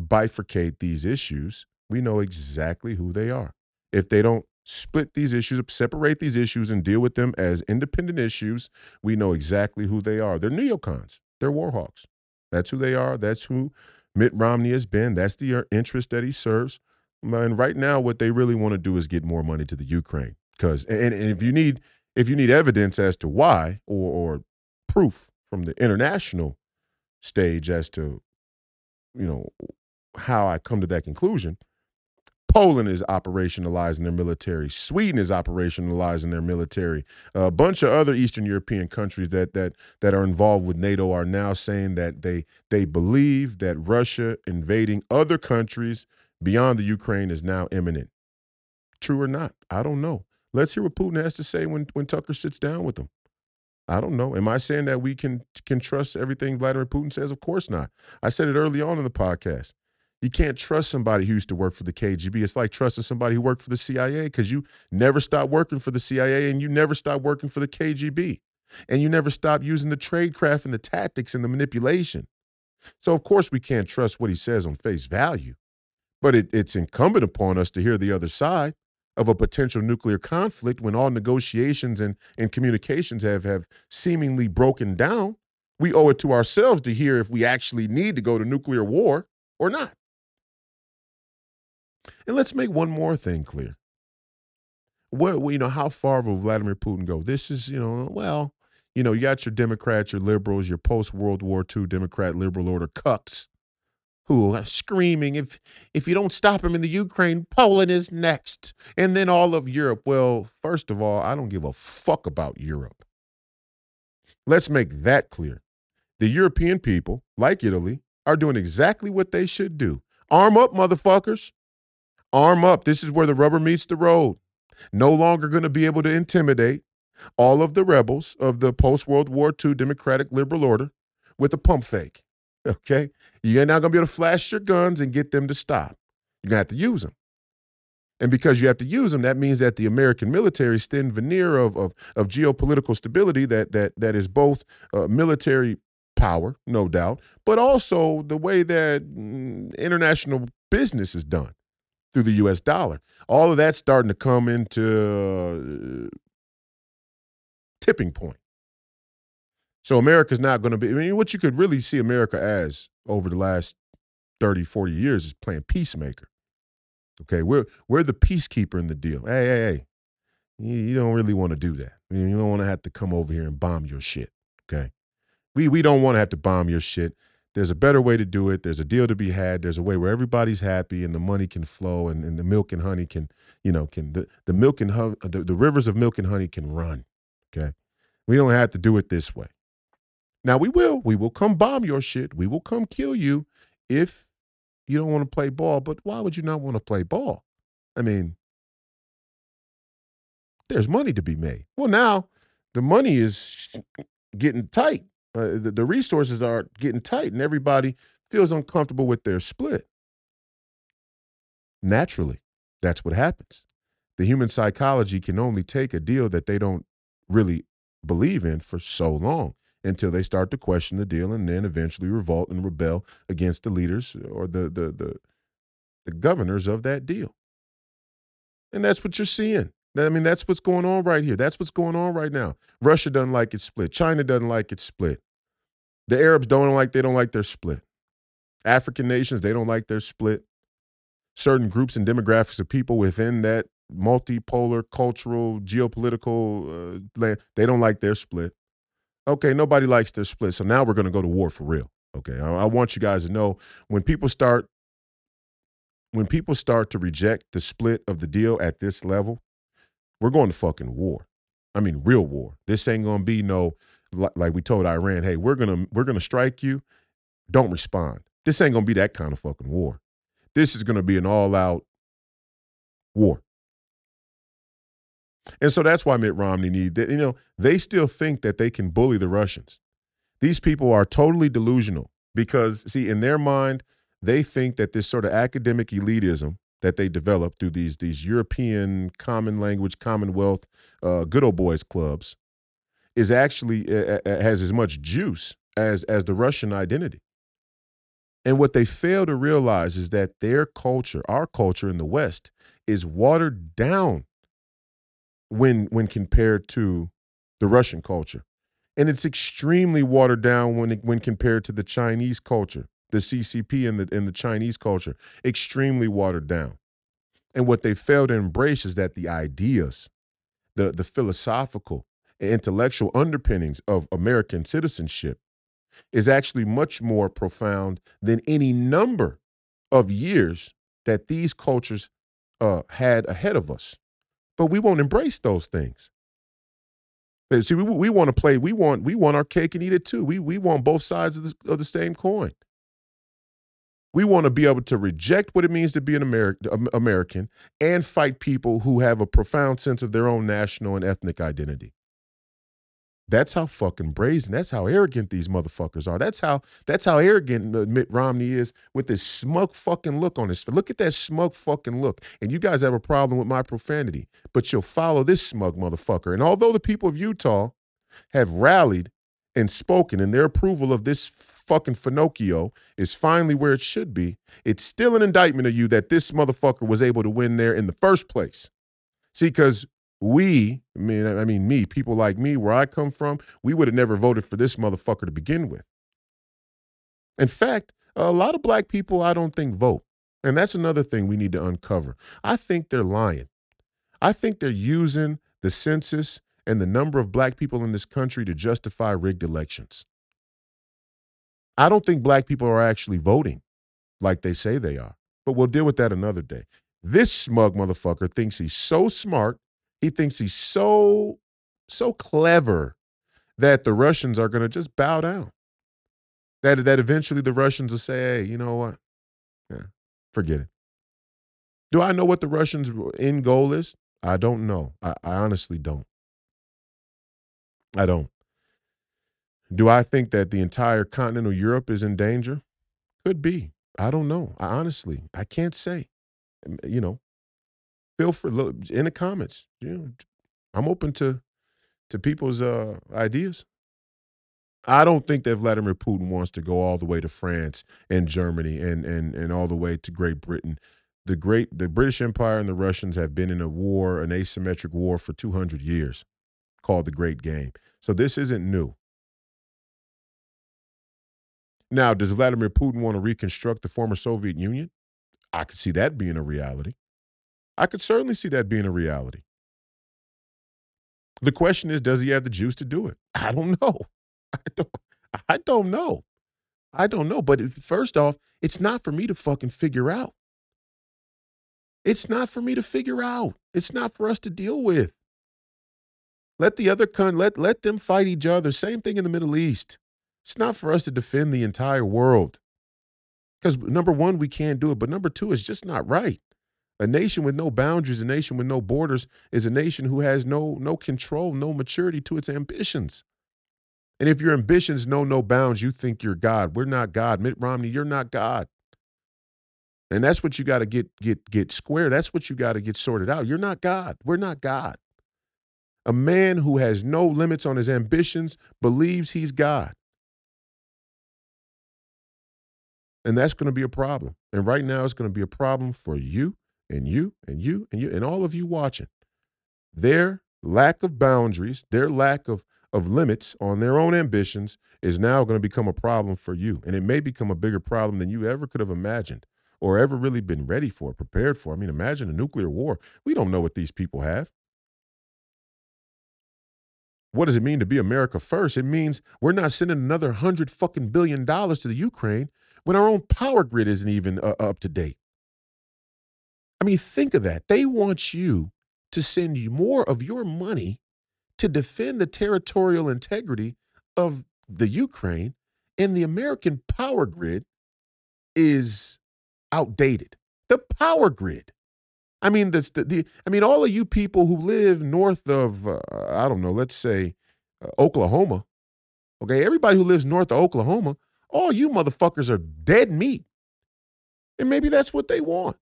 bifurcate these issues, we know exactly who they are. If they don't split these issues, separate these issues, and deal with them as independent issues, we know exactly who they are. They're neocons, they're warhawks. That's who they are. That's who Mitt Romney has been. That's the uh, interest that he serves. And right now, what they really want to do is get more money to the Ukraine. Because and, and if you need if you need evidence as to why or, or proof from the international stage as to you know how I come to that conclusion, Poland is operationalizing their military. Sweden is operationalizing their military. A bunch of other Eastern European countries that that that are involved with NATO are now saying that they they believe that Russia invading other countries beyond the Ukraine is now imminent. True or not? I don't know. Let's hear what Putin has to say when when Tucker sits down with him. I don't know. Am I saying that we can can trust everything Vladimir Putin says? Of course not. I said it early on in the podcast. You can't trust somebody who used to work for the KGB. It's like trusting somebody who worked for the CIA because you never stop working for the CIA and you never stop working for the KGB. And you never stop using the tradecraft and the tactics and the manipulation. So, of course, we can't trust what he says on face value. But it, it's incumbent upon us to hear the other side of a potential nuclear conflict when all negotiations and, and communications have, have seemingly broken down. We owe it to ourselves to hear if we actually need to go to nuclear war or not. And let's make one more thing clear. What you know, how far will Vladimir Putin go? This is, you know, well, you know, you got your Democrats, your liberals, your post World War II Democrat liberal order cucks who are screaming, if if you don't stop him in the Ukraine, Poland is next. And then all of Europe. Well, first of all, I don't give a fuck about Europe. Let's make that clear. The European people, like Italy, are doing exactly what they should do. Arm up, motherfuckers. Arm up. This is where the rubber meets the road. No longer going to be able to intimidate all of the rebels of the post World War II Democratic Liberal Order with a pump fake. Okay? You're not going to be able to flash your guns and get them to stop. You're going to have to use them. And because you have to use them, that means that the American military's thin veneer of, of, of geopolitical stability that, that, that is both uh, military power, no doubt, but also the way that mm, international business is done through the US dollar. All of that's starting to come into uh, tipping point. So America's not going to be, I mean, what you could really see America as over the last 30, 40 years is playing peacemaker. Okay, we're we're the peacekeeper in the deal. Hey, hey, hey. You, you don't really want to do that. You don't want to have to come over here and bomb your shit. Okay. We we don't want to have to bomb your shit there's a better way to do it. There's a deal to be had. There's a way where everybody's happy and the money can flow and, and the milk and honey can, you know, can the, the milk and the, the rivers of milk and honey can run. Okay. We don't have to do it this way. Now we will. We will come bomb your shit. We will come kill you if you don't want to play ball. But why would you not want to play ball? I mean, there's money to be made. Well, now the money is getting tight. Uh, the, the resources are getting tight and everybody feels uncomfortable with their split. Naturally, that's what happens. The human psychology can only take a deal that they don't really believe in for so long until they start to question the deal and then eventually revolt and rebel against the leaders or the the the, the governors of that deal. And that's what you're seeing. I mean, that's what's going on right here. That's what's going on right now. Russia doesn't like it split. China doesn't like it split. The Arabs don't like they don't like their split. African nations, they don't like their split. Certain groups and demographics of people within that multipolar cultural geopolitical uh, land, they don't like their split. Okay, nobody likes their split. So now we're going to go to war for real. Okay, I, I want you guys to know when people start when people start to reject the split of the deal at this level, we're going to fucking war. I mean, real war. This ain't gonna be no like we told Iran, hey, we're gonna we're gonna strike you. Don't respond. This ain't gonna be that kind of fucking war. This is gonna be an all-out war. And so that's why Mitt Romney need that. You know, they still think that they can bully the Russians. These people are totally delusional because, see, in their mind, they think that this sort of academic elitism that they develop through these these European common language, Commonwealth, uh, good old boys clubs, is actually uh, has as much juice as as the Russian identity. And what they fail to realize is that their culture, our culture in the West, is watered down when when compared to the Russian culture. And it's extremely watered down when when compared to the Chinese culture, the CCP and the and the Chinese culture, extremely watered down. And what they fail to embrace is that the ideas, the the philosophical and intellectual underpinnings of American citizenship is actually much more profound than any number of years that these cultures uh, had ahead of us but we won't embrace those things. See, we, we want to play. We want we want our cake and eat it too. We we want both sides of the, of the same coin. We want to be able to reject what it means to be an American American and fight people who have a profound sense of their own national and ethnic identity. That's how fucking brazen. That's how arrogant these motherfuckers are. That's how that's how arrogant uh, Mitt Romney is with this smug fucking look on his. Look at that smug fucking look. And you guys have a problem with my profanity, but you'll follow this smug motherfucker. And although the people of Utah have rallied and spoken, in their approval of this fucking Finocchio is finally where it should be, it's still an indictment of you that this motherfucker was able to win there in the first place. See, because we, I mean, I mean, me, people like me, where I come from, we would have never voted for this motherfucker to begin with. In fact, a lot of black people, I don't think vote. And that's another thing we need to uncover. I think they're lying. I think they're using the census and the number of black people in this country to justify rigged elections. I don't think black people are actually voting like they say they are, but we'll deal with that another day. This smug motherfucker thinks he's so smart he thinks he's so so clever that the Russians are going to just bow down. That that eventually the Russians will say, "Hey, you know what? Yeah, forget it." Do I know what the Russians' end goal is? I don't know. I, I honestly don't. I don't. Do I think that the entire continental Europe is in danger? Could be. I don't know. I honestly, I can't say. You know, feel free look in the comments. You know, I'm open to to people's uh, ideas. I don't think that Vladimir Putin wants to go all the way to France and Germany and and and all the way to Great Britain. The great the British Empire and the Russians have been in a war, an asymmetric war for 200 years called the Great Game. So this isn't new. Now, does Vladimir Putin want to reconstruct the former Soviet Union? I could see that being a reality. I could certainly see that being a reality. The question is, does he have the juice to do it? I don't know. I don't. I don't know. I don't know. But first off, it's not for me to fucking figure out. It's not for me to figure out. It's not for us to deal with. Let the other con let let them fight each other. Same thing in the Middle East. It's not for us to defend the entire world. Because number one, we can't do it. But number two, it's just not right. A nation with no boundaries, a nation with no borders, is a nation who has no no control, no maturity to its ambitions. And if your ambitions know no bounds, you think you're God. We're not God. Mitt Romney, you're not God. And that's what you got to get get get square. That's what you got to get sorted out. You're not God. We're not God. A man who has no limits on his ambitions believes he's God. And that's going to be a problem. And right now, it's going to be a problem for you and you and you and you and all of you watching. their lack of boundaries, their lack of of limits on their own ambitions is now going to become a problem for you. And it may become a bigger problem than you ever could have imagined or ever really been ready for, prepared for. I mean, imagine a nuclear war. We don't know what these people have. What does it mean to be America first? It means we're not sending another hundred fucking billion dollars to the Ukraine when our own power grid isn't even uh, up to date. I mean, think of that. They want you to send you more of your money to defend the territorial integrity of the Ukraine, and the American power grid is outdated. The power grid. I mean, the, the I mean, all of you people who live north of, uh, I don't know, let's say uh, Oklahoma. Okay, everybody who lives north of Oklahoma, all you motherfuckers are dead meat, and maybe that's what they want.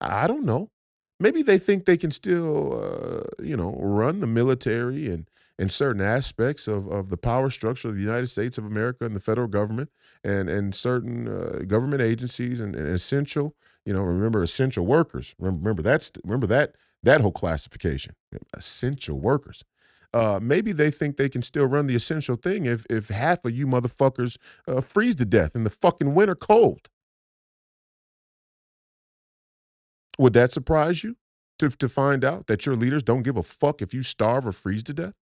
I don't know. Maybe they think they can still, uh, you know, run the military and and certain aspects of, of the power structure of the United States of America and the federal government and and certain uh, government agencies and, and, essential, you know, remember essential workers. Remember, remember that's remember that that whole classification, essential workers. Uh, maybe they think they can still run the essential thing if if half of you motherfuckers uh, freeze to death in the fucking winter cold. Would that surprise you to, to find out that your leaders don't give a fuck if you starve or freeze to death?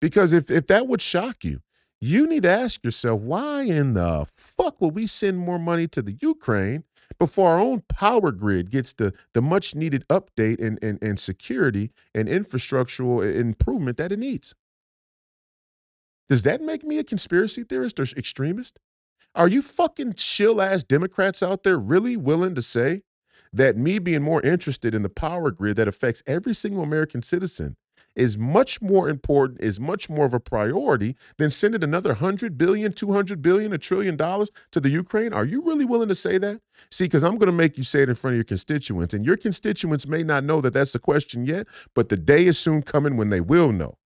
Because if, if that would shock you, you need to ask yourself why in the fuck would we send more money to the Ukraine before our own power grid gets the, the much needed update and, and, and security and infrastructural uh, improvement that it needs? Does that make me a conspiracy theorist or extremist? Are you fucking chill ass Democrats out there really willing to say that me being more interested in the power grid that affects every single American citizen is much more important, is much more of a priority than sending another 100 billion, 200 billion, a trillion dollars to the Ukraine? Are you really willing to say that? See, because I'm going to make you say it in front of your constituents, and your constituents may not know that that's the question yet, but the day is soon coming when they will know.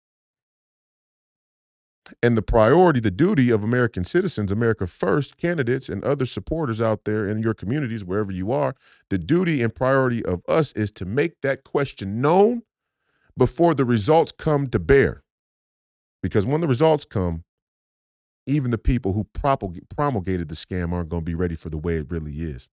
And the priority, the duty of American citizens, America First candidates, and other supporters out there in your communities, wherever you are, the duty and priority of us is to make that question known before the results come to bear. Because when the results come, even the people who promulgated the scam aren't going to be ready for the way it really is.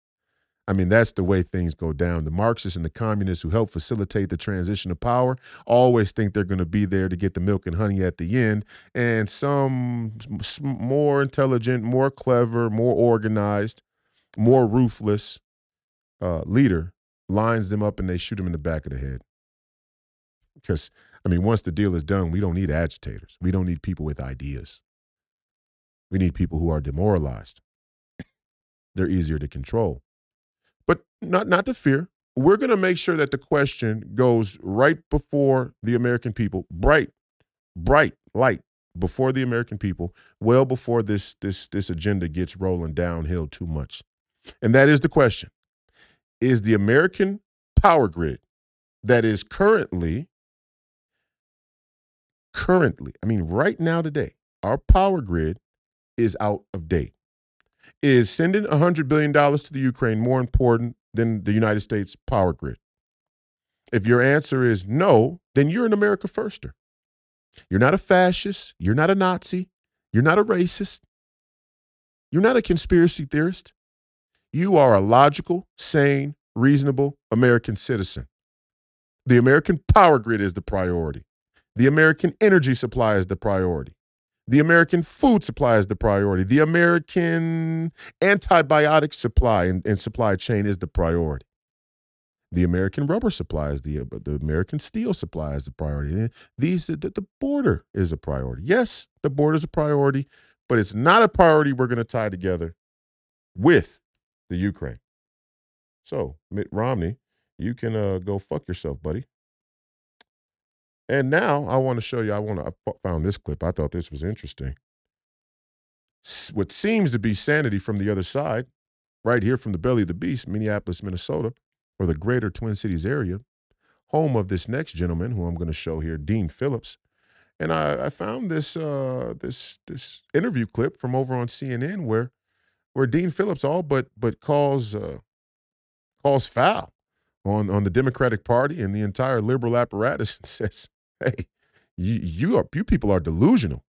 I mean, that's the way things go down. The Marxists and the communists who help facilitate the transition of power always think they're going to be there to get the milk and honey at the end. And some more intelligent, more clever, more organized, more ruthless uh, leader lines them up and they shoot them in the back of the head. Because, I mean, once the deal is done, we don't need agitators. We don't need people with ideas. We need people who are demoralized. They're easier to control. But not not to fear. We're going to make sure that the question goes right before the American people, bright, bright light before the American people, well before this this this agenda gets rolling downhill too much. And that is the question. Is the American power grid that is currently currently, I mean right now today, our power grid is out of date. Is sending $100 billion to the Ukraine more important than the United States power grid? If your answer is no, then you're an America firster. You're not a fascist. You're not a Nazi. You're not a racist. You're not a conspiracy theorist. You are a logical, sane, reasonable American citizen. The American power grid is the priority. The American energy supply is the priority. The American food supply is the priority. The American antibiotic supply and, and supply chain is the priority. The American rubber supply is the the American steel supply is the priority. These the, the border is a priority. Yes, the border is a priority, but it's not a priority we're going to tie together with the Ukraine. So Mitt Romney, you can uh, go fuck yourself, buddy. And now I want to show you. I want to. I found this clip. I thought this was interesting. What seems to be sanity from the other side, right here from the belly of the beast, Minneapolis, Minnesota, or the greater Twin Cities area, home of this next gentleman who I'm going to show here, Dean Phillips. And I, I found this uh, this this interview clip from over on CNN where where Dean Phillips all but but calls uh, calls foul on on the Democratic Party and the entire liberal apparatus and says, "Hey, you you are you people are delusional.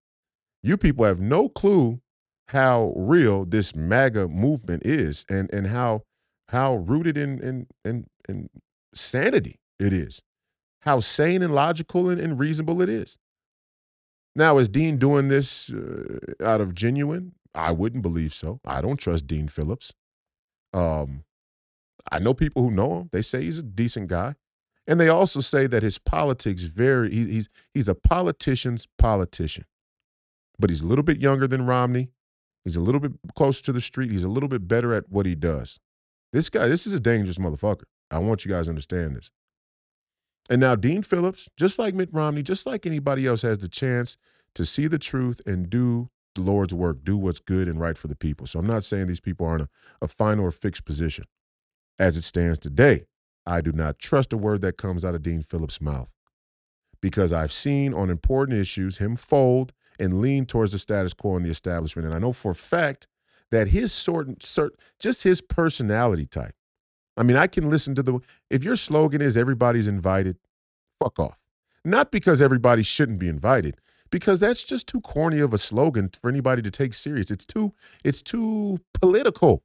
You people have no clue how real this MAGA movement is and and how how rooted in in in, in sanity it is, how sane and logical and, and reasonable it is." Now, is Dean doing this uh, out of genuine? I wouldn't believe so. I don't trust Dean Phillips. Um, I know people who know him. They say he's a decent guy, and they also say that his politics very. He, he's he's a politician's politician, but he's a little bit younger than Romney. He's a little bit closer to the street. He's a little bit better at what he does. This guy, this is a dangerous motherfucker. I want you guys to understand this. And now Dean Phillips, just like Mitt Romney, just like anybody else, has the chance to see the truth and do the Lord's work, do what's good and right for the people. So I'm not saying these people are in a, a final or fixed position. As it stands today, I do not trust a word that comes out of Dean Phillips' mouth because I've seen on important issues him fold and lean towards the status quo and the establishment. And I know for a fact that his sort, sort just his personality type. I mean, I can listen to the if your slogan is everybody's invited, fuck off. Not because everybody shouldn't be invited, because that's just too corny of a slogan for anybody to take serious. It's too it's too political.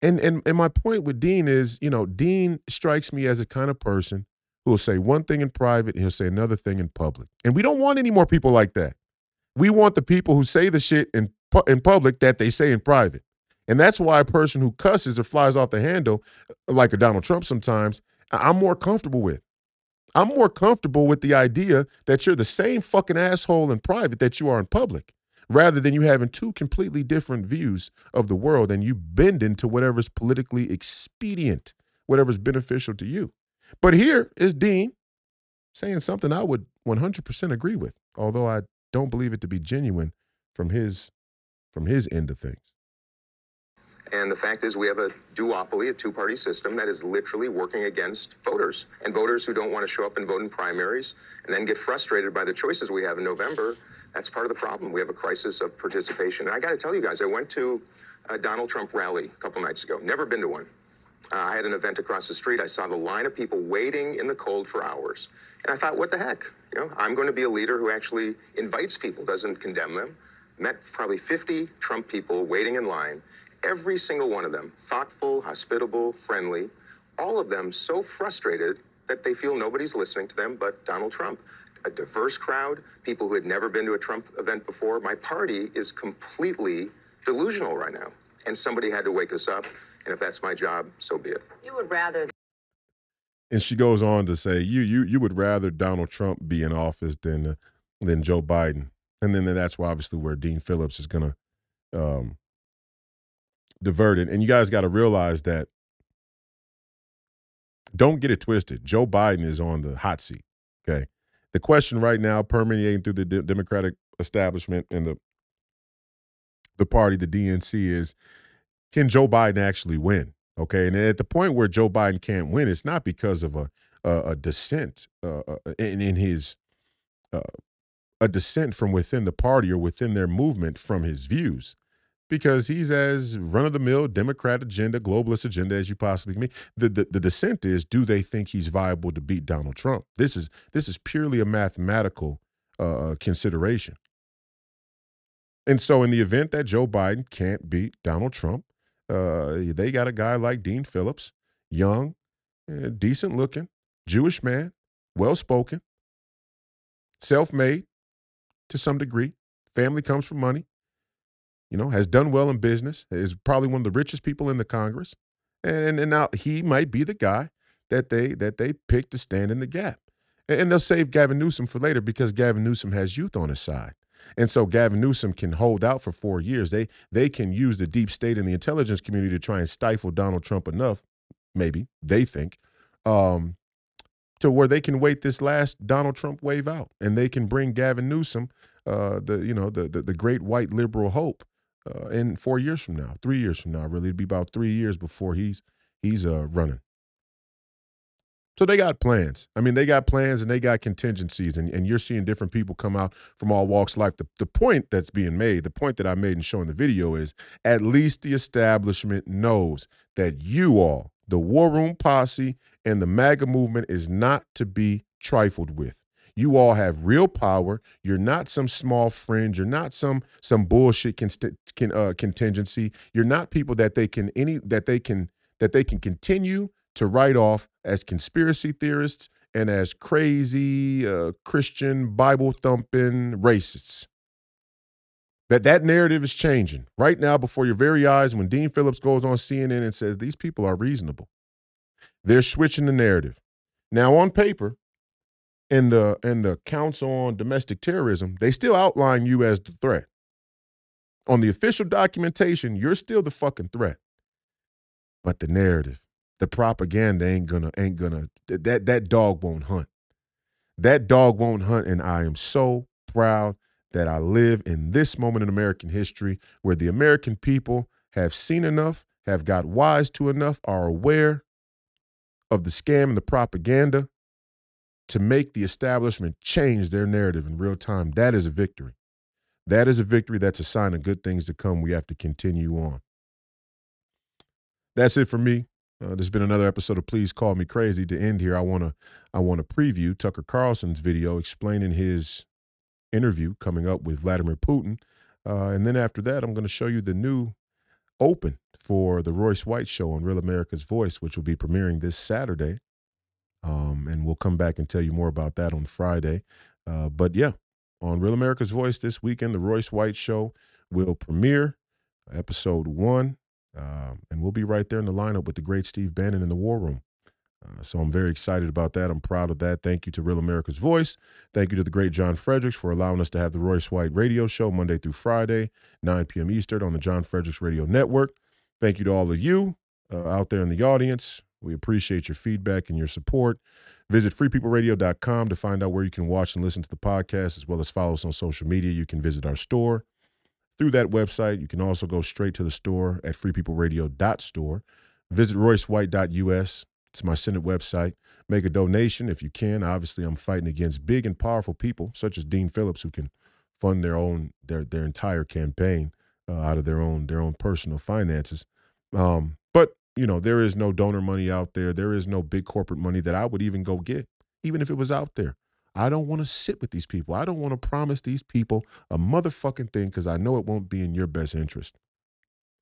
And and and my point with Dean is, you know, Dean strikes me as a kind of person who will say one thing in private and he'll say another thing in public. And we don't want any more people like that. We want the people who say the shit in in public that they say in private. And that's why a person who cusses or flies off the handle, uh, like a Donald Trump sometimes, I'm more comfortable with. I'm more comfortable with the idea that you're the same fucking asshole in private that you are in public, rather than you having two completely different views of the world and you bending to whatever's politically expedient, whatever's beneficial to you. But here is Dean saying something I would 100% agree with, although I don't believe it to be genuine from his from his end of things. And the fact is, we have a duopoly, a two party system that is literally working against voters. And voters who don't want to show up and vote in primaries and then get frustrated by the choices we have in November, that's part of the problem. We have a crisis of participation. And I got to tell you guys, I went to a Donald Trump rally a couple nights ago, never been to one. Uh, I had an event across the street. I saw the line of people waiting in the cold for hours. And I thought, what the heck? You know, I'm going to be a leader who actually invites people, doesn't condemn them. Met probably 50 Trump people waiting in line every single one of them thoughtful, hospitable, friendly, all of them so frustrated that they feel nobody's listening to them but Donald Trump. A diverse crowd, people who had never been to a Trump event before. My party is completely delusional right now. And somebody had to wake us up. And if that's my job, so be it. You would rather. And she goes on to say, "You you you would rather Donald Trump be in office than uh, than Joe Biden." And then that's why obviously where Dean Phillips is going to um, diverted. And you guys got to realize that don't get it twisted. Joe Biden is on the hot seat. Okay. The question right now, permeating through the de- Democratic establishment and the the party, the DNC, is can Joe Biden actually win? Okay, and at the point where Joe Biden can't win, it's not because of a a, a dissent uh, uh in, in his uh, a dissent from within the party or within their movement from his views because he's as run of the mill Democrat agenda, globalist agenda as you possibly can be. The, the the dissent is do they think he's viable to beat Donald Trump? This is this is purely a mathematical uh, uh, consideration. And so, in the event that Joe Biden can't beat Donald Trump, uh, they got a guy like Dean Phillips, young, uh, decent looking, Jewish man, well spoken, self made to some degree. Family comes from money you know, has done well in business, is probably one of the richest people in the Congress. And, and now he might be the guy that they that they pick to stand in the gap. And, they'll save Gavin Newsom for later because Gavin Newsom has youth on his side. And so Gavin Newsom can hold out for four years. They they can use the deep state and the intelligence community to try and stifle Donald Trump enough, maybe they think, um, to where they can wait this last Donald Trump wave out, and they can bring Gavin Newsom, uh, the you know the, the the great white liberal hope, uh, in four years from now, three years from now, really, it'd be about three years before he's he's uh, running. So they got plans. I mean, they got plans and they got contingencies, and, and you're seeing different people come out from all walks of life. The, the point that's being made, the point that I made in showing the video is at least the establishment knows that you all, the War Room Posse and the MAGA movement, is not to be trifled with. You all have real power. You're not some small fringe. You're not some some bullshit can, uh, contingency. You're not people that they can any that they can that they can continue to write off as conspiracy theorists and as crazy uh, Christian Bible thumping racists. That that narrative is changing right now before your very eyes. When Dean Phillips goes on CNN and says these people are reasonable, they're switching the narrative. Now on paper, in the in the Council on Domestic Terrorism, they still outline you as the threat. On the official documentation, you're still the fucking threat. But the narrative, the propaganda ain't gonna ain't gonna that that dog won't hunt. That dog won't hunt, and I am so proud that I live in this moment in American history where the American people have seen enough, have got wise to enough, are aware of the scam and the propaganda to make the establishment change their narrative in real time. That is a victory. That is a victory. That's a sign of good things to come. We have to continue on. That's it for me. Uh, there's been another episode of Please Call Me Crazy. To end here, I want to I want to preview Tucker Carlson's video explaining his interview coming up with Vladimir Putin, uh, and then after that, I'm going to show you the new open for the Royce White Show on Real America's Voice, which will be premiering this Saturday. Um, and we'll come back and tell you more about that on Friday. Uh, but yeah, on Real America's Voice this weekend, the Royce White Show will premiere episode one. Uh, and we'll be right there in the lineup with the great Steve Bannon in the War Room. Uh, so I'm very excited about that. I'm proud of that. Thank you to Real America's Voice. Thank you to the great John Fredericks for allowing us to have the Royce White Radio Show Monday through Friday, 9 p.m. Eastern on the John Fredericks Radio Network. Thank you to all of you uh, out there in the audience. We appreciate your feedback and your support. Visit freepeopleradio.com to find out where you can watch and listen to the podcast, as well as follow us on social media. You can visit our store through that website. You can also go straight to the store at freepeopleradio.store. Visit roycewhite.us. It's my Senate website. Make a donation if you can. Obviously, I'm fighting against big and powerful people such as Dean Phillips, who can fund their own their their entire campaign uh, out of their own their own personal finances. Um, but you know, there is no donor money out there. There is no big corporate money that I would even go get, even if it was out there. I don't want to sit with these people. I don't want to promise these people a motherfucking thing because I know it won't be in your best interest.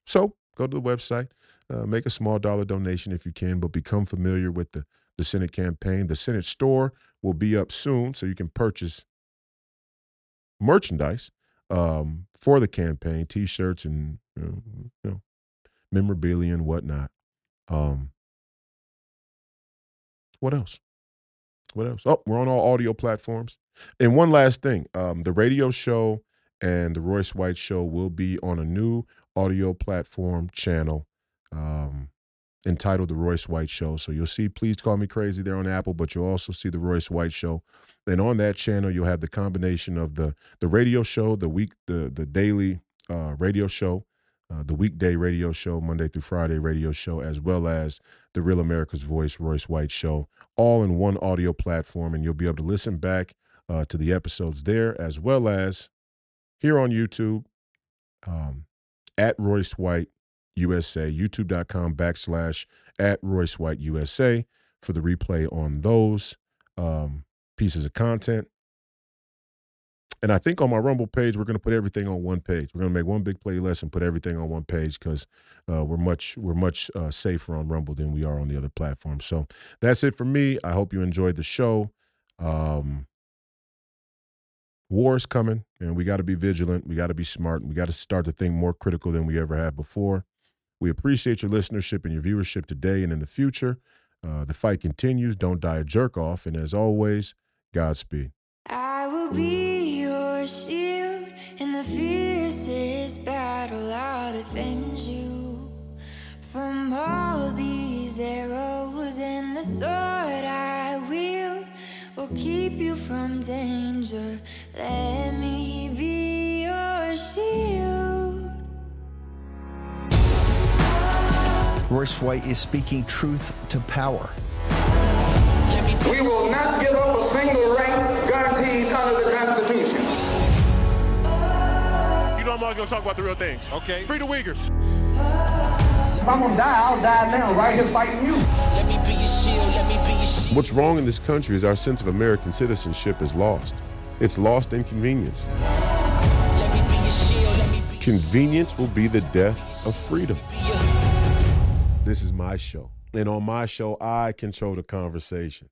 So go to the website, uh, make a small dollar donation if you can, but become familiar with the, the Senate campaign. The Senate store will be up soon, so you can purchase merchandise um, for the campaign, T-shirts and know, you know memorabilia and whatnot. Um, what else? What else? Oh, we're on all audio platforms. And one last thing um, the radio show and the Royce White show will be on a new audio platform channel um, entitled The Royce White Show. So you'll see Please Call Me Crazy there on Apple, but you'll also see The Royce White Show. And on that channel, you'll have the combination of the the radio show, the week, the the daily uh, radio show, uh, the weekday radio show, Monday through Friday radio show, as well as the Real America's Voice, Royce White Show, all in one audio platform. And you'll be able to listen back uh, to the episodes there, as well as here on YouTube um, at Royce White USA, youtube.com backslash at Royce White USA for the replay on those um, pieces of content. And I think on my Rumble page, we're going to put everything on one page. We're going to make one big playlist and put everything on one page because uh, we're much we're much uh, safer on Rumble than we are on the other platforms. So that's it for me. I hope you enjoyed the show. Um, war is coming, and we got to be vigilant. We got to be smart. We got to start to think more critical than we ever have before. We appreciate your listenership and your viewership today and in the future. Uh, the fight continues. Don't die a jerk off. And as always, Godspeed. I will be your shield in the fiercest battle. I'll defend you from all these arrows and the sword I wield will keep you from danger. Let me be your shield. Royce White is speaking truth to power. We will not give up a single rank You know I'm always gonna talk about the real things. Okay. Free the Uyghurs. If I'm gonna die, I'll die now, right here fighting you. Let me be your shield, let me be your shield. What's wrong in this country is our sense of American citizenship is lost. It's lost in convenience. Let me be your shield, let me be Convenience will be the death of freedom. This is my show. And on my show, I control the conversation.